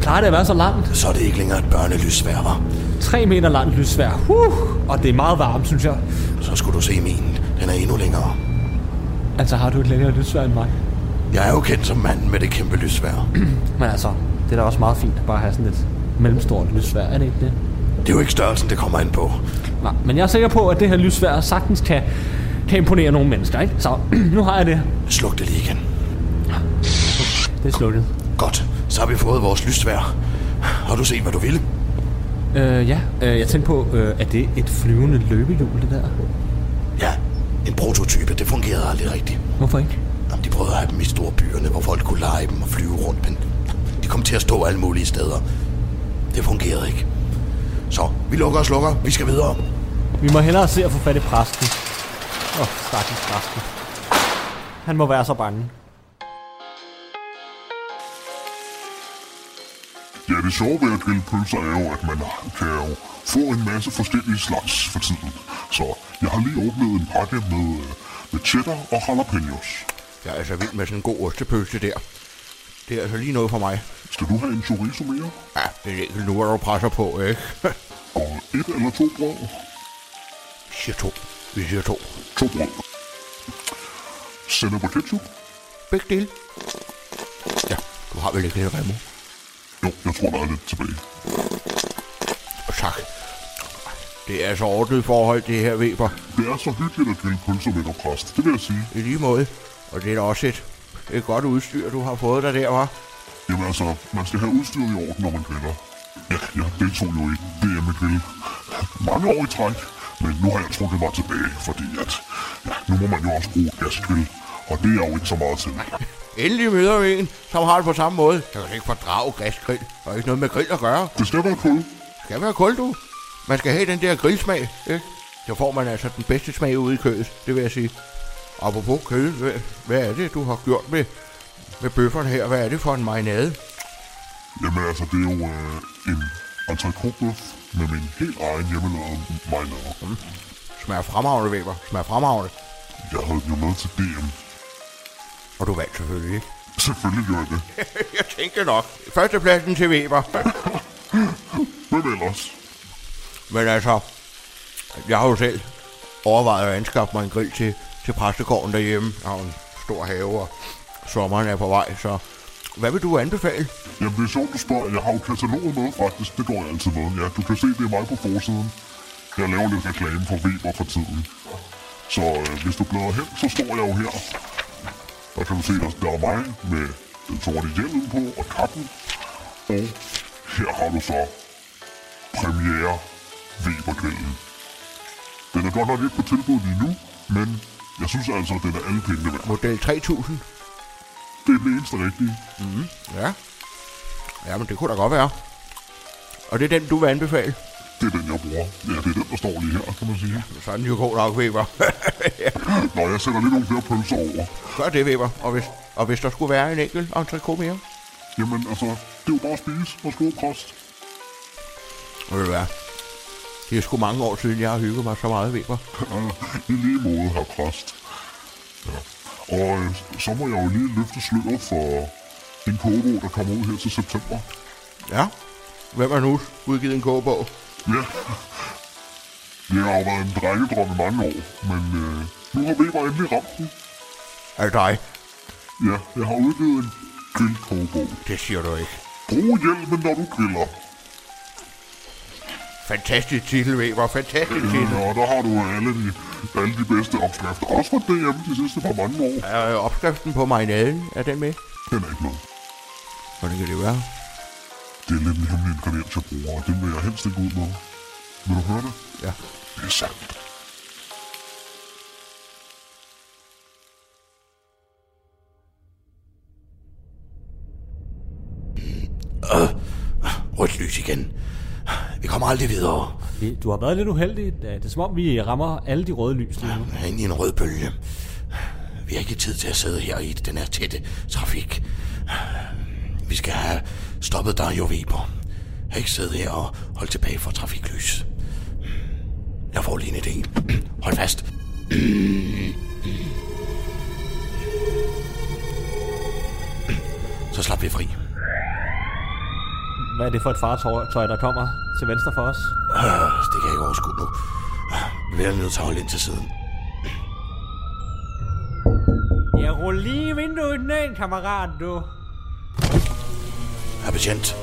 Plejer det at være så langt? Så er det ikke længere et børnelysvær, var. 3 meter langt lyssvær. Uh, og det er meget varmt, synes jeg. Så skulle du se min. Den er endnu længere. Altså, har du et længere lyssvær end mig? Jeg er jo kendt som manden med det kæmpe lysvær. Men altså, det er da også meget fint at bare have sådan et mellemstort lyssvær. Er det ikke det? Det er jo ikke størrelsen, det kommer an på. Nej, men jeg er sikker på, at det her lyssvær sagtens kan, kan imponere nogle mennesker, ikke? Så nu har jeg det. Sluk det lige igen. Det er slukket. Godt. Så har vi fået vores lysvær. Har du set, hvad du ville? Øh, ja, øh, jeg tænkte på, øh, er det et flyvende løbehjul, det der? Ja, en prototype. Det fungerede aldrig rigtigt. Hvorfor ikke? Jamen, de prøvede at have dem i store byerne, hvor folk kunne lege dem og flyve rundt, men de kom til at stå alle mulige steder. Det fungerede ikke. Så, vi lukker og slukker. Vi skal videre. Vi må hellere se at få fat i præsten. Åh, oh, stakkels præsten. Han må være så bange. Ja, det sjove ved at grille pølser er jo, at man kan jo få en masse forskellige slags for tiden. Så jeg har lige åbnet en pakke med, øh, med cheddar og jalapenos. Jeg er altså vild med sådan en god ostepølse der. Det er altså lige noget for mig. Skal du have en chorizo mere? Ja, det er ikke nu, at du presser på, ikke? Og et eller to brød? siger to. Vi siger to. To brød. Sender på ketchup? Begge dele. Ja, du har vel ikke lidt remo? Jo, jeg tror, der er lidt tilbage. Tak. Det er så ordnet forhold, det her, Weber. Det er så hyggeligt at grille pølser med dig, præst. Det vil jeg sige. I lige måde. Og det er da også et, et godt udstyr, du har fået dig der, var. Jamen altså, man skal have udstyret i orden, når man griller. Ja, jeg deltog jo i DM i grill mange år i træk, men nu har jeg trukket mig tilbage, fordi at, ja, nu må man jo også bruge gasgrill, og det er jo ikke så meget til. Endelig møder vi en, som har det på samme måde. Jeg kan ikke fordrage gasgrill. Der er ikke noget med grill at gøre. Det skal være kul. skal være kul, du. Man skal have den der grillsmag, ikke? Så får man altså den bedste smag ude i kødet, det vil jeg sige. Apropos kød, hvad, hvad er det, du har gjort med, med bøfferne her? Hvad er det for en marinade? Jamen altså, det er jo øh, en entrecôte-bøf med min helt egen hjemmelavede marinade. Smager fremragende, Weber. Smager fremragende. Jeg havde den jo med til DM. Og du vandt selvfølgelig, ikke? Selvfølgelig gør jeg det. jeg tænkte nok. Førstepladsen til Weber. Hvem ellers? Men altså, jeg har jo selv overvejet at anskaffe mig en grill til, til præstegården derhjemme. Der har en stor have, og sommeren er på vej, så Hvad vil du anbefale? Jamen, det er sjovt, du spørger. Jeg har jo kataloget med, faktisk. Det går jeg altid med. Ja, du kan se, det er mig på forsiden. Jeg laver lidt reklame for Weber for tiden. Så øh, hvis du bladrer hen, så står jeg jo her. Der kan du se, der, der er mig med den sorte hjelm på og kappen. Og her har du så premiere Weber-kvelden. Den er godt nok ikke på tilbud lige nu, men jeg synes altså, at den er alle pengene værd. Model 3000? Det er den eneste rigtige. Mm, ja. Ja, men det kunne da godt være. Og det er den, du vil anbefale? Det er den, jeg bruger. Ja, det er den, der står lige her, kan man sige. Så er den jo god nok, Weber. Nå, jeg sætter lige nogle flere pølser over. Gør det, Weber. Og hvis, og hvis der skulle være en enkelt entrecôte mere? Jamen, altså, det er jo bare at spise. Værsgo, præst. Ved du hvad? Det er sgu mange år siden, jeg har hygget mig så meget, Weber. I lige måde, her præst. Ja. Og øh, så må jeg jo lige løfte sløret for en kogebog, der kommer ud her til september. Ja. Hvem har nu udgivet en kogebog? Ja. Det har jo været en drengedrøm i mange år, men øh, nu har Weber endelig ramt den. Er det dig? Ja, jeg har udgivet en grillkogebog. Det siger du ikke. Brug hjelmen, når du griller. Fantastisk titel, Weber. Fantastisk titel. Ja, der har du alle de, alle de bedste opskrifter. Også fra DM de sidste par mange år. Er opskriften på marinaden, er den med? Den er ikke med. Hvordan kan det være? Det er lidt en hemmelig ingrediens, jeg bruger, og den vil jeg helst ikke ud med. Vil du høre det? Ja. Det er sandt. Øh, rødt lys igen. Vi kommer aldrig videre. Vi- Du har været lidt uheldig. Det er som om, vi rammer alle de røde lys lige nu. Jeg er inde i en rød bølge. Vi har ikke tid til at sidde her i den her tætte trafik. Vi skal have stoppet Dario Weber. Jeg har ikke siddet her og holdt tilbage for trafiklys. Jeg får lige en idé. Hold fast. Så slap vi fri. Hvad er det for et fartøj, der kommer til venstre for os? Øh, Det kan jeg ikke overskue nu. Vi bliver nødt til at holde ind til siden. Jeg ruller lige vinduet ned, kammerat, du. Herr betjent,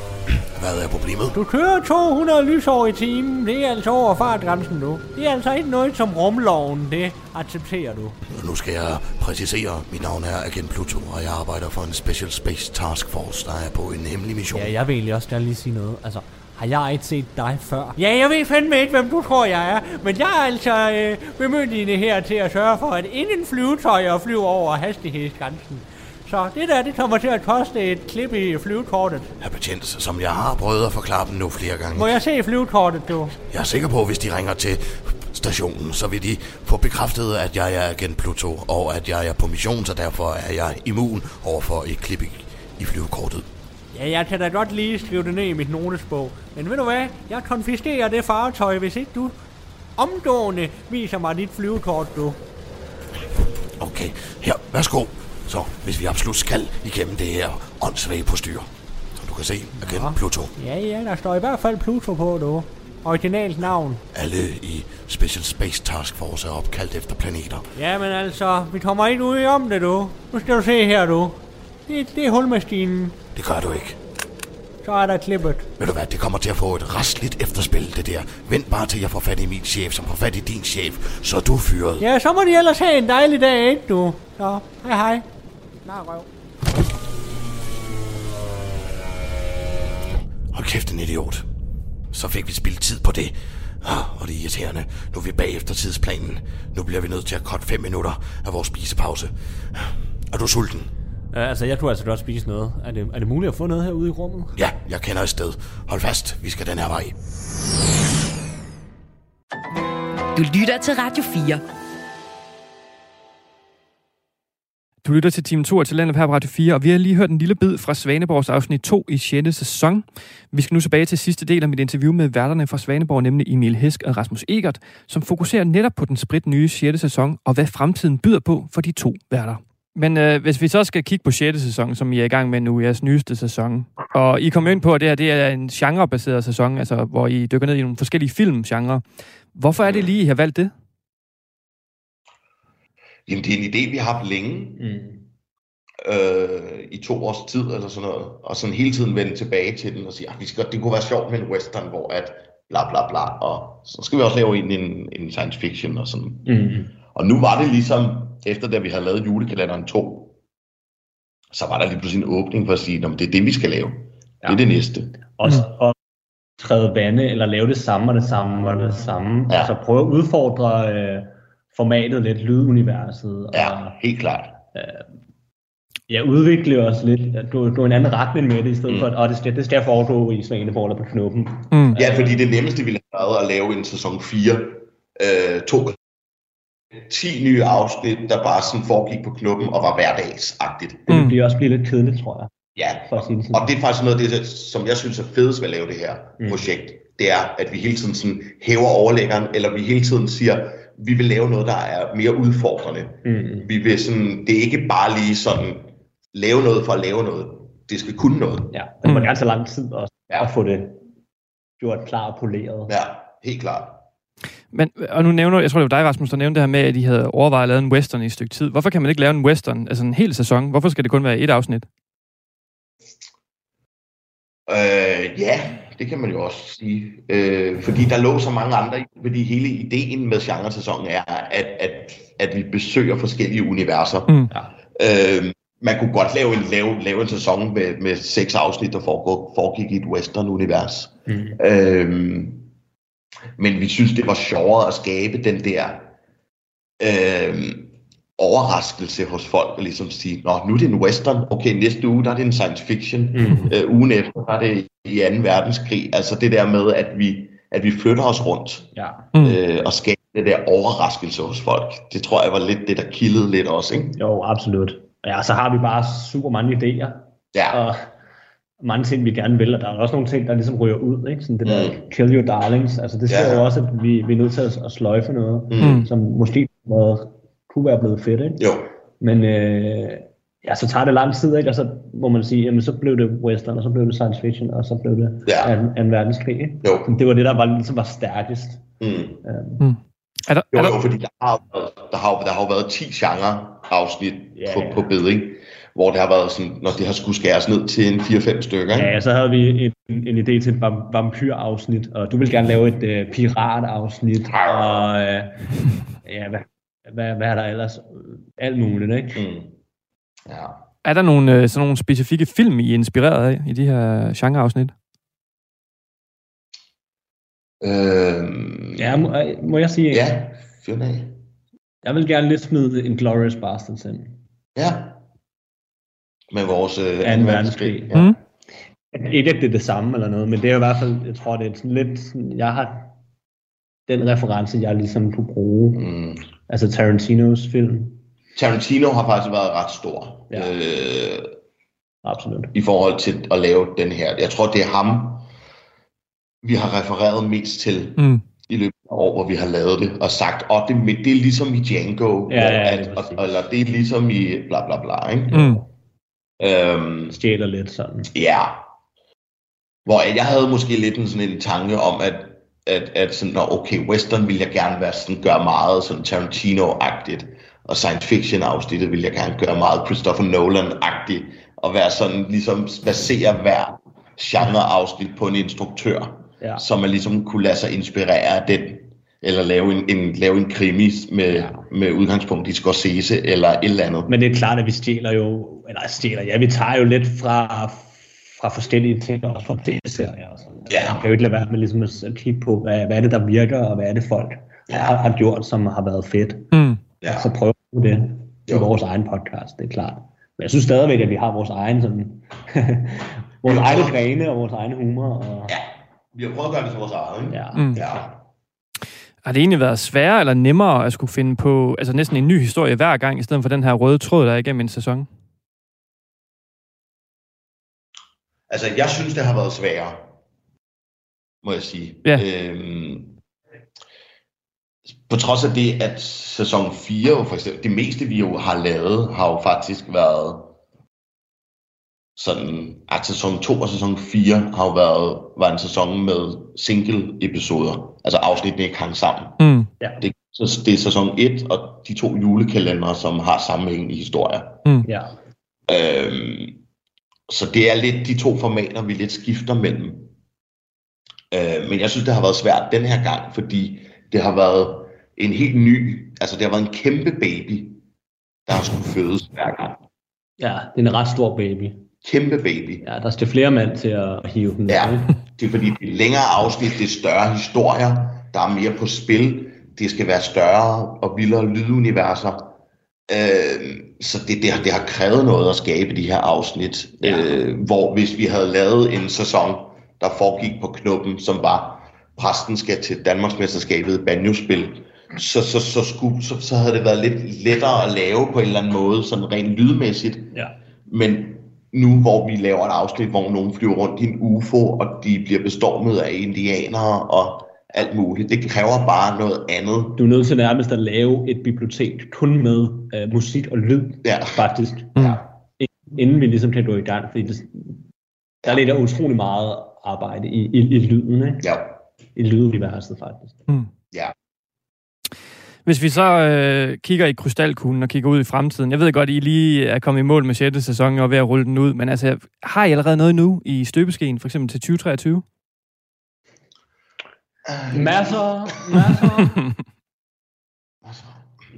hvad er problemet? Du kører 200 lysår i timen. Det er altså over fartgrænsen nu. Det er altså ikke noget som rumloven, det accepterer du. Nu skal jeg præcisere. Mit navn er Agent Pluto, og jeg arbejder for en Special Space Task Force, der er på en hemmelig mission. Ja, jeg vil egentlig også gerne lige sige noget. Altså, har jeg ikke set dig før? Ja, jeg ved fandme ikke, hvem du tror, jeg er. Men jeg er altså øh, bemyndigende her til at sørge for, at inden flyvetøjer flyver over hastighedsgrænsen. Så det der, det kommer til at koste et klip i flyvekortet. Herr betjent, som jeg har prøvet at forklare dem nu flere gange. Må jeg se flyvekortet, du? Jeg er sikker på, at hvis de ringer til stationen, så vil de få bekræftet, at jeg er Agent Pluto, og at jeg er på mission, så derfor er jeg immun over for et klip i, i flyvekortet. Ja, jeg kan da godt lige skrive det ned i mit notesbog. Men ved du hvad? Jeg konfiskerer det fartøj, hvis ikke du omgående viser mig dit flyvekort, du. Okay, her, værsgo. Så, hvis vi absolut skal igennem det her åndssvage på styr. Som du kan se, Agent Ja. Pluto. Ja, ja, der står i hvert fald Pluto på, du. Originalt navn. Alle i Special Space Task Force er opkaldt efter planeter. Ja, men altså, vi kommer ikke ud om det, du. Nu skal du se her, du. Det, det er hulmaskinen. Det gør du ikke. Så er der klippet. Ved du hvad, det kommer til at få et restligt efterspil, det der. Vent bare til jeg får fat i min chef, som får fat i din chef, så er du fyret. Ja, så må de ellers have en dejlig dag, ikke du? Så, hej hej. Nej, røv. Hold kæft, en idiot. Så fik vi spildt tid på det. Ah, og det er irriterende. Nu er vi bagefter tidsplanen. Nu bliver vi nødt til at korte fem minutter af vores spisepause. Er du sulten? Uh, altså, jeg kunne altså godt spise noget. Er det, er det muligt at få noget herude i rummet? Ja, jeg kender et sted. Hold fast, vi skal den her vej. Du lytter til Radio 4. Du lytter til time 2 af Talentet her på Radio 4, og vi har lige hørt en lille bid fra Svaneborgs afsnit 2 i 6. sæson. Vi skal nu tilbage til sidste del af mit interview med værterne fra Svaneborg, nemlig Emil Hesk og Rasmus Egert, som fokuserer netop på den sprit nye 6. sæson, og hvad fremtiden byder på for de to værter. Men øh, hvis vi så skal kigge på 6. sæson, som I er i gang med nu, jeres nyeste sæson, og I kom ind på, at det her det er en genrebaseret sæson, altså hvor I dykker ned i nogle forskellige filmgenre. Hvorfor er det lige, I har valgt det? Jamen, det er en idé, vi har haft længe. Mm. øh, i to års tid eller sådan noget, og sådan hele tiden vende tilbage til den og sige, at vi skal, det kunne være sjovt med en western, hvor at bla bla bla, og så skal vi også lave en, en, en science fiction og sådan. Mm. Og nu var det ligesom, efter da vi havde lavet julekalenderen 2, så var der lige pludselig en åbning for at sige, at det er det, vi skal lave. Ja. Det er det næste. Også at træde vande, eller lave det samme og det samme og det samme. Ja. Altså prøve at udfordre øh, formatet lidt, lyduniverset. Og, Ja, helt klart. ja, udvikle os lidt. at Du, du er en anden retning med det, i stedet mm. for, at "Åh, det skal, det skal foregå i Svaneborg på knuppen. Mm. Ja, fordi det nemmeste ville have været at lave en sæson 4, øh, to 10 nye afsnit, der bare sådan foregik på knuppen og var hverdagsagtigt. Det Mm. blive også blive lidt kedeligt, tror jeg. Ja, For det sådan. og det er faktisk noget af det, som jeg synes er fedest ved at lave det her mm. projekt. Det er, at vi hele tiden sådan hæver overlæggeren, eller vi hele tiden siger, vi vil lave noget, der er mere udfordrende. Mm. Vi vil sådan, det er ikke bare lige sådan, lave noget for at lave noget. Det skal kunne noget. Ja, det må Mm. gerne tage lang tid også, Ja. at få det gjort klar og poleret. Ja, helt klart. Men, og nu nævner, jeg tror det var dig, Rasmus, der nævnte det her med, at de havde overvejet at lave en western i et stykke tid. Hvorfor kan man ikke lave en western, altså en hel sæson? Hvorfor skal det kun være et afsnit? Øh, ja, det kan man jo også sige. Øh, fordi der lå så mange andre, fordi hele ideen med genre-sæsonen er, at, at, at vi besøger forskellige universer. Mm. Øh, man kunne godt lave en, lave, lave en sæson med, med seks afsnit, der foregår, foregik i et western-univers. Mm. Øh, men vi synes, det var sjovere at skabe den der øh, overraskelse hos folk, og ligesom sige, Nå, nu er det en western, okay, næste uge, der er det en science fiction, Mm. øh, ugen efter, der er det i 2. verdenskrig. Altså det der med, at vi, at vi flytter os rundt Ja. Mm. øh, og skaber det der overraskelse hos folk. Det tror jeg var lidt det, der kildede lidt også, ikke? Jo, absolut. Ja, så har vi bare super mange idéer, Ja, og mange ting, vi gerne vil, og der er også nogle ting, der ligesom ryger ud, ikke? Sådan det der Mm. kill your darlings, altså det ser Ja. jo også, at vi, vi er nødt til at, at sløjfe noget, mm. som måske noget, kunne være blevet fedt, ikke? jo, Men øh, ja, så tager det lang tid, ikke? Og så må man sige, jamen så blev det western, og så blev det science fiction, og så blev det Ja. en, en verdenskrig, ikke? jo. Så Det var det, der var, ligesom var stærkest. Mm. Øh, Er der, Jo, er der, jo, fordi der har, der har, der har jo været 10 genre-afsnit Ja, på, på beding, hvor det har været sådan, når det har skulle skæres ned til en 4-5 stykker, ikke? Ja, så havde vi en, en idé til et vam- vampyrafsnit, og du vil gerne lave et øh, piratafsnit, og øh, ja, hvad, hvad, hvad er der ellers? Alt muligt, ikke? Mm. Ja. er der nogle, øh, sådan nogle specifikke film, I er inspireret af i de her genreafsnit? Øhm, Ja, må, øh, må jeg sige ja, fyr af. Jeg vil gerne lidt smide en Glorious Bastards ind. Ja. Med vores øh, Anden verdenskrig. Ja. Mm. Ikke at det er det samme eller noget, men det er i hvert fald, jeg tror, det er sådan lidt, sådan, jeg har den reference, jeg ligesom kunne bruge. Mm. Altså Tarantinos film. Tarantino har faktisk været ret stor Ja. øh, Absolut. i forhold til at lave den her. Jeg tror, det er ham, vi har refereret mest til Mm. i løbet af år, hvor vi har lavet det, og sagt, at det, men det er ligesom i Django, Ja, ja, det er at, og, eller det er ligesom i bla bla bla, ikke? Mm. Øhm, Stjæler lidt sådan. ja. Hvor jeg havde måske lidt en, sådan en tanke om, at, at, at sådan, Nå, okay, western vil jeg gerne være sådan, gøre meget sådan Tarantino-agtigt, og science fiction afsnittet vil jeg gerne gøre meget Christopher Nolan-agtigt, og være sådan, ligesom basere hver genre-afsnit på en instruktør, Ja. så man ligesom kunne lade sig inspirere af den, eller lave en, en, lave en krimi med, ja. med udgangspunkt i Scorsese, eller et eller andet. Men det er klart, at vi stjæler jo, eller stjæler, ja, vi tager jo lidt fra, fra forskellige ting, også fra tv-serier og sådan. Ja. Man kan jo ikke lade være med ligesom at kigge på, hvad, hvad er det, der virker, og hvad er det folk Ja. har, har gjort, som har været fedt. Mm. Ja. Så prøver vi det i vores egen podcast, det er klart. Men jeg synes stadigvæk, at vi har vores egen sådan, vores Jo, egne grene og vores egne humor. Og, Ja, vi har prøvet at gøre det til vores eget, ikke? ja. Mm. ja. Har det egentlig været sværere eller nemmere at skulle finde på altså næsten en ny historie hver gang, i stedet for den her røde tråd, der er igennem en sæson? Altså, jeg synes, det har været sværere, må jeg sige. Ja. Øhm, på trods af det, at sæson 4, jo for eksempel, det meste vi jo har lavet, har jo faktisk været sådan, at sæson 2 og sæson 4 har jo været, var en sæson med single episoder, altså afsnittene ikke hang sammen. Mm. Det, så det er sæson 1 og de to julekalendere, som har sammenhængende historier. ja. Øhm, så det er lidt de to formater, vi lidt skifter mellem. Øh, men jeg synes, det har været svært den her gang, fordi det har været en helt ny, altså det har været en kæmpe baby, der har skulle fødes hver gang. Ja, det er en ret stor baby. Kæmpe baby. Ja, der skal flere mand til at hive den. Ja, det er fordi, det er længere afsnit, det er større historier, der er mere på spil, det skal være større og vildere lyduniverser. Øh, så det, det, har, det har krævet noget at skabe de her afsnit, Ja. øh, hvor hvis vi havde lavet en sæson, der foregik på knuppen, som var, præsten skal til Danmarksmesterskabet i banjospil, så, så, så, skulle, så, så havde det været lidt lettere at lave på en eller anden måde, sådan rent lydmæssigt. Ja. Men nu hvor vi laver et afsnit, hvor nogen flyver rundt i en UFO, og de bliver bestormet af indianere og alt muligt, det kræver bare noget andet. Du er nødt til nærmest at lave et bibliotek kun med øh, musik og lyd, Ja. faktisk. Ja. Inden vi ligesom kan gå i gang, fordi det, der ligger utrolig meget arbejde i, i, i lyden, ikke? Ja. I lyduniverset, faktisk. Ja. Hvis vi så øh, kigger i krystalkuglen og kigger ud i fremtiden. Jeg ved godt, I lige er kommet i mål med 6. sæson og er ved at rulle den ud, men altså, har I allerede noget nu i støbeskeen, for eksempel til 2023? Masser, masser.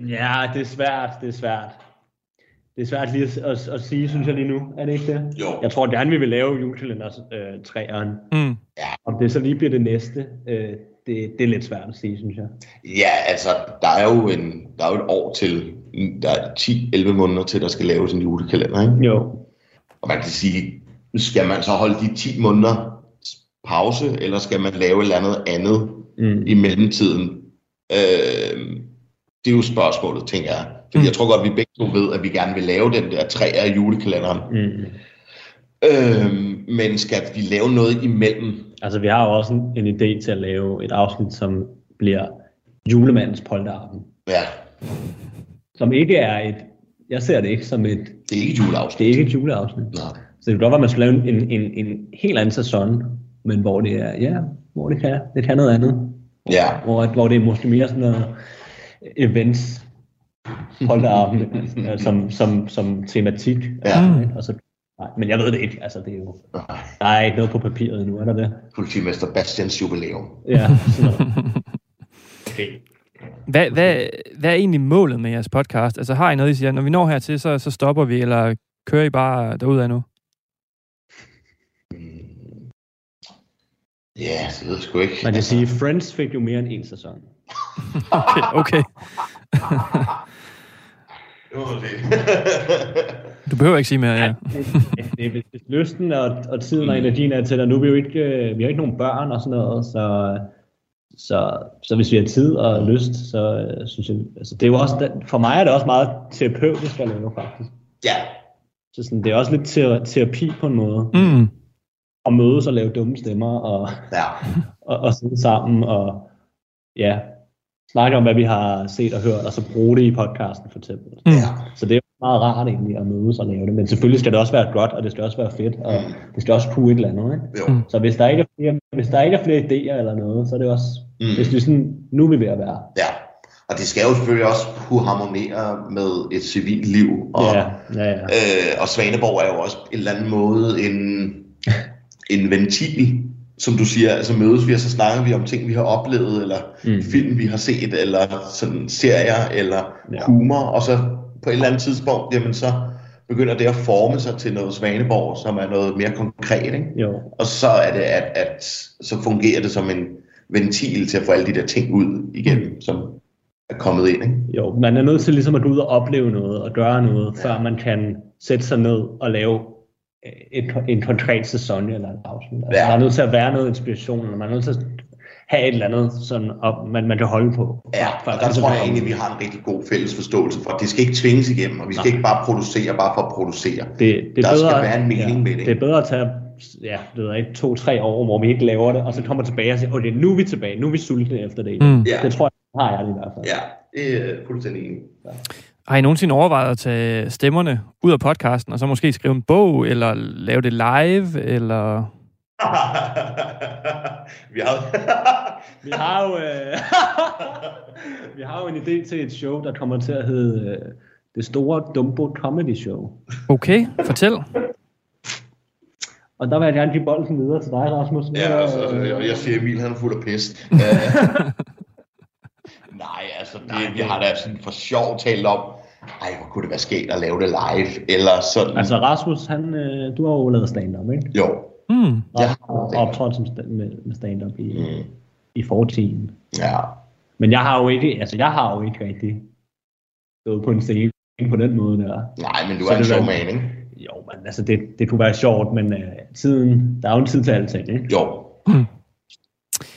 ja, det er svært, det er svært. Det er svært lige at, at, at sige, synes jeg lige nu. Er det ikke det? Jo. Jeg tror gerne, vi vil lave julekalenders øh, træeren. Mm. Om det så lige bliver det næste, øh, det, det er lidt svært at sige, synes jeg. Ja, altså, der er jo, en, der er jo et år til, der er 10-11 måneder til, der skal laves en julekalender, ikke? Jo. Og man kan sige, skal man så holde de 10 måneder pause, eller skal man lave et eller andet andet Mm. i mellemtiden? Øh, det er jo spørgsmålet, tænker jeg. Fordi Mm. jeg tror godt, vi begge to ved, at vi gerne vil lave den der tre af julekalenderen. Mm. Øh, men skal vi lave noget imellem? Altså, vi har jo også en, en idé til at lave et afsnit, som bliver julemandens polterarben. Ja, Som ikke er et... Jeg ser det ikke som et... det er ikke et juleafsnit. Det er ikke et juleafsnit. Nej. Så det kan godt være, at man skal lave en, en, en helt anden sæson, men hvor det er, ja, hvor det kan, det kan noget andet. Ja, Hvor, hvor det er måske mere sådan noget events, polterarben, øh, som, som, som tematik. Ja. Ikke? Og så, nej, men jeg ved det ikke, altså det er jo, Nej. der er ikke noget på papiret endnu, er der det? politimester Bastians jubilæum. Ja, sådan noget. Okay. Hvad, hvad, hvad er egentlig målet med jeres podcast? Altså har I noget, I siger, når vi når hertil, så, så stopper vi, eller kører I bare derudad nu? Ja, det ved jeg sgu ikke. Man kan sige, Friends fik jo mere end en sæson. Okay, okay. Det man sige. Du behøver ikke sige mere, ja. det er hvis hvis lysten og, og tiden og energien er til, og nu er vi jo ikke, øh, vi har ikke nogen børn og sådan noget, så, så, så hvis vi har tid og lyst, så øh, synes jeg, altså det er jo også, for mig er det også meget terapeutisk at lave faktisk. ja, Så sådan, det er også lidt ter- terapi på en måde, Mm. At mødes og lave dumme stemmer, og, ja. og, og sidde sammen, og ja, snakke om, hvad vi har set og hørt, og så bruge det i podcasten for eksempel. Mm. ja. Så det er jo meget rart egentlig at mødes og lave det, men selvfølgelig skal det også være godt, og det skal også være fedt, og det skal også kunne et eller andet, ikke? Jo. Mm. Så hvis der ikke er flere, hvis der ikke er flere idéer eller noget, så er det også, Mm. hvis det er sådan, nu er vi ved at være. Ja, og det skal jo selvfølgelig også kunne harmonere med et civilt liv. Og, Ja, ja, ja. øh, og Svaneborg er jo også en eller anden måde en, en ventil, som du siger. Altså mødes vi, og så snakker vi om ting, vi har oplevet, eller Mm. mm. film, vi har set, eller sådan serier, eller Ja. ja. humor. Og så på et eller andet tidspunkt, jamen så begynder det at forme sig til noget Svaneborg, som er noget mere konkret. Ikke? Jo, Og så er det, at, at så fungerer det som en ventil til at få alle de der ting ud igen, som er kommet ind. Ikke? jo, man er nødt til ligesom at gå ud og opleve noget, og gøre noget, før man kan sætte sig ned og lave et, en konkret sæson eller et afsnit. Altså, Ja. Der er nødt til at være noget inspiration, og man er nødt til at have et eller andet, sådan, op, man, man kan holde på. Ja, Før- og der tror jeg egentlig, at vi har en rigtig god fælles forståelse for, at det skal ikke tvinges igennem, og vi skal Nej. ikke bare producere bare for at producere. det, det er Der bedre, skal være en mening med det. Det er bedre at tage ja, det ved ikke, to-tre år, hvor vi ikke laver det, og så kommer tilbage og siger, okay, nu er vi tilbage, nu er vi sultne efter det. Mm. Ja. Det tror jeg, har jeg det i hvert fald. Ja, det er fuldstændig enig. i. Har I nogensinde overvejet at tage stemmerne ud af podcasten, og så måske skrive en bog, eller lave det live, eller... vi har... Vi har jo, øh, vi har jo en idé til et show, der kommer til at hedde øh, det store Dumbo Comedy Show. Okay, fortæl. Og der vil jeg gerne give bolden videre til dig, Rasmus. Ja, og, så, og jeg siger, Emil han er fuld af pest. Nej, altså, det, vi har da sådan for sjov talt om, ej, hvor kunne det være sket at lave det live, eller sådan. Altså Rasmus, han, øh, du har jo lavet stand-up, ikke? Jo. Og Ja. har optrådt som med, med stand-up i, Mm. i fortiden. ja. Men jeg har jo ikke, altså jeg har jo ikke rigtig stået på en scene på den måde der. Nej, men du er en det sjov man, ikke? Jo, men altså det, det kunne være sjovt, men øh, tiden, der er jo en tid til alting, ikke? Jo. Mm.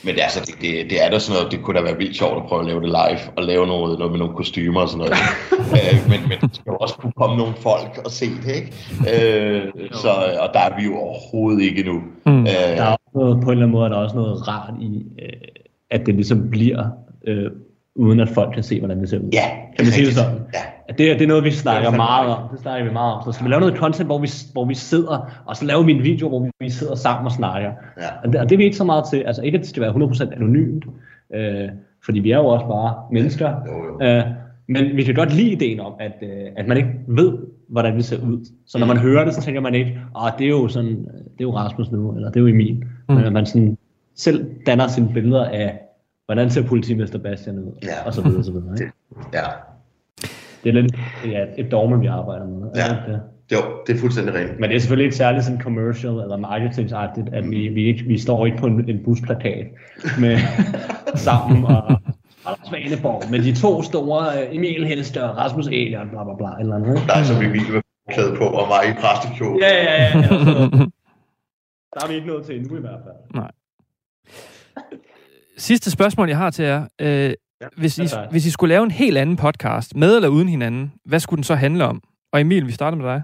Men det, er altså, det, det, det er da sådan noget, det kunne da være vildt sjovt at prøve at lave det live, og lave noget, noget med nogle kostymer og sådan noget. øh, men, men der skal jo også kunne komme nogle folk og se det, ikke? Øh, så, og der er vi jo overhovedet ikke endnu. Mm. Øh, Der er også noget, på en eller anden måde er der også noget rart i, øh, at det ligesom bliver, øh, uden at folk kan se, hvordan det ser ud. ja, Kan man sige det sådan? Ja. At det, er- det er noget, vi snakker fandme meget om. Det snakker vi meget om. Så skal vi lave noget content, hvor vi, hvor vi sidder, og så laver vi en video, hvor vi sidder sammen og snakker. Ja. Og det, og det er vi ikke så meget til. Altså ikke, at det skal være 100% anonymt, øh, fordi vi er jo også bare mennesker. Jo, jo. Øh, men vi kan godt lide ideen om, at, øh, at man ikke ved, hvordan vi ser ud. Så når man hører det, så tænker man ikke, at det er jo sådan, det er jo Rasmus nu, eller det er jo Emil. Mm. Men man sådan selv danner sine billeder af, hvordan ser politimester Bastian ud, Ja. og så videre, og så videre. Ikke? ja. Det er lidt ja, et dogme, vi arbejder med. Ja. Det det? Jo, det er fuldstændig rent. Men det er selvfølgelig ikke særligt sådan commercial eller marketingsagtigt, at vi, vi, ikke, vi står ikke på en, en busplakat med sammen og Anders Svaneborg med de to store øh, Emil Hellste og Rasmus Elion, bla bla bla, et eller andet. ikke? Der er som Emil med klæde på og mig i præstekjole. Ja, ja, ja. ja. Altså, der er vi ikke nået til endnu i hvert fald. Sidste spørgsmål, jeg har til jer. Øh, hvis, I, hvis I skulle lave en helt anden podcast, med eller uden hinanden, hvad skulle den så handle om? Og Emil, vi starter med dig.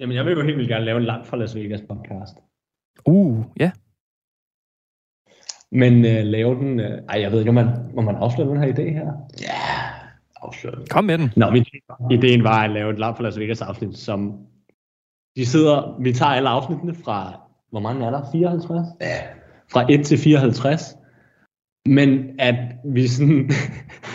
Jamen, jeg vil jo helt vildt gerne lave en langt fra Las Vegas podcast. Uh, ja. Men øh, lave den... Øh, ej, jeg ved ikke, om man, må man afsløre den her idé her? Ja, afsløret. Kom med den. Nå, min ideen var at lave et langt fra Las Vegas afsnit, som de sidder, vi tager alle afsnittene fra, hvor mange er der? 54? Ja, Fra 1 til 54. Men at vi sådan,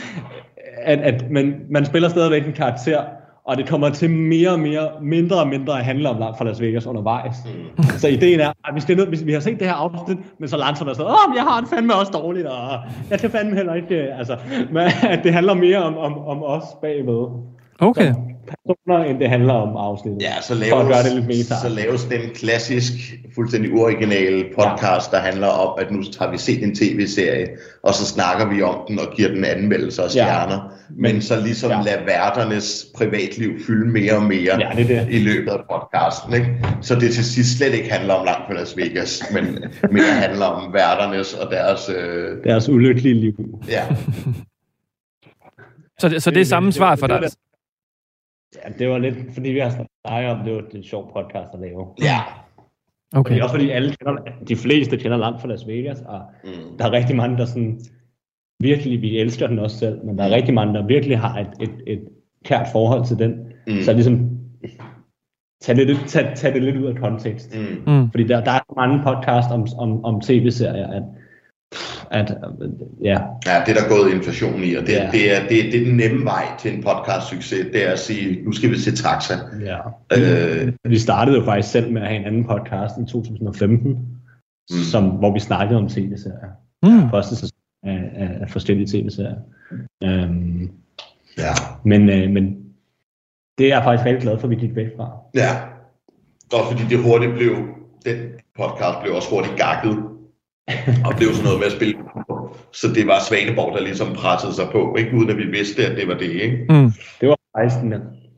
at, at man, man spiller stadigvæk en karakter, og det kommer til mere og mere, mindre og mindre at handle om langt fra Las Vegas undervejs. Mm. Så ideen er, at vi, skal ned, vi, vi har set det her afsnit, men så langsomt er sådan, åh, men jeg har det fandme også dårligt, og jeg kan fandme heller ikke, øh, altså, men at det handler mere om, om, om os bagved Okay. Personer, end det handler om afsnittet. Ja, så For at gøre det lidt laves, meta. så laves den klassisk, fuldstændig uoriginale podcast, ja. der handler om, at nu har vi set en tv-serie, og så snakker vi om den og giver den anmeldelser og stjerner. Ja. Men så ligesom Ja. lader værternes privatliv fylde mere og mere Ja, det det. i løbet af podcasten. Ikke? Så det til sidst slet ikke handler om langt fra Las Vegas, men mere handler om værternes og deres... Øh, Deres ulykkelige liv. ja, Så det, så det er samme svar for dig. Ja, det var lidt, fordi vi har snakket om, det var et sjovt podcast at lave. ja. Okay. Okay. også fordi alle kender, de fleste kender langt fra Las Vegas, og Mm. der er rigtig mange, der sådan, virkelig, vi elsker den også selv, men der er rigtig mange, der virkelig har et, et, et kært forhold til den. Mm. Så ligesom, tag det, lidt- tag, tag det lidt ud af kontekst. Mm. Mm. Fordi der, der er mange podcast om, om, om tv-serier, at, at ja, Ja, det er der gået inflation i, og det, Ja. det, er, det, det er den nemme vej til en podcast-succes, det er at sige, nu skal vi se taxa. ja. Øh, Vi startede jo faktisk selv med at have en anden podcast i 2015, mm. som, hvor vi snakkede om tv-serier. Mm. Første sæson af, af, af forskellige tv-serier. Um, ja. men, øh, men det er jeg faktisk rigtig glad for, at vi gik væk fra. ja. Og fordi det hurtigt blev, den podcast blev også hurtigt gakket, og blev sådan noget med at spille så det var Svaneborg, der ligesom pressede sig på, ikke uden at vi vidste, at det var det, ikke? Mm. Det var faktisk den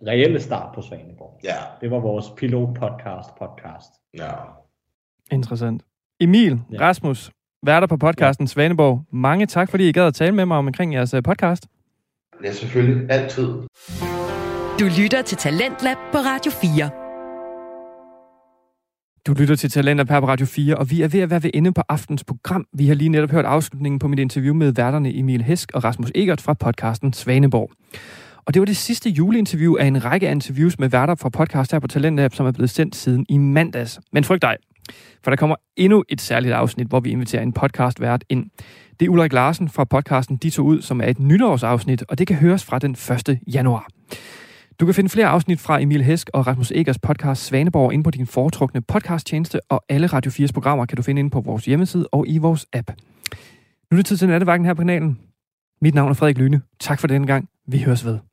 reelle start på Svaneborg. Ja, Det var vores pilot-podcast podcast. ja. Interessant. Emil, Ja. Rasmus, værter på podcasten Svaneborg. Mange tak, fordi I gad at tale med mig omkring jeres øh, podcast. Ja, selvfølgelig. Altid. Du lytter til Talentlab på Radio 4. Du lytter til Talenter på Radio 4, og vi er ved at være ved ende på aftens program. Vi har lige netop hørt afslutningen på mit interview med værterne Emil Hesk og Rasmus Egert fra podcasten Svaneborg. Og det var det sidste juleinterview af en række interviews med værter fra podcast her på Talentlab, som er blevet sendt siden i mandags. Men frygt dig, for der kommer endnu et særligt afsnit, hvor vi inviterer en podcastvært ind. Det er Ulrik Larsen fra podcasten De To Ud, som er et nytårsafsnit, og det kan høres fra den 1. januar. Du kan finde flere afsnit fra Emil Hesk og Rasmus Egers podcast Svaneborg inde på din foretrukne podcasttjeneste, og alle Radio 4's programmer kan du finde inde på vores hjemmeside og i vores app. Nu er det tid til nattevagten her på kanalen. Mit navn er Frederik Lyne. Tak for denne gang. Vi høres ved.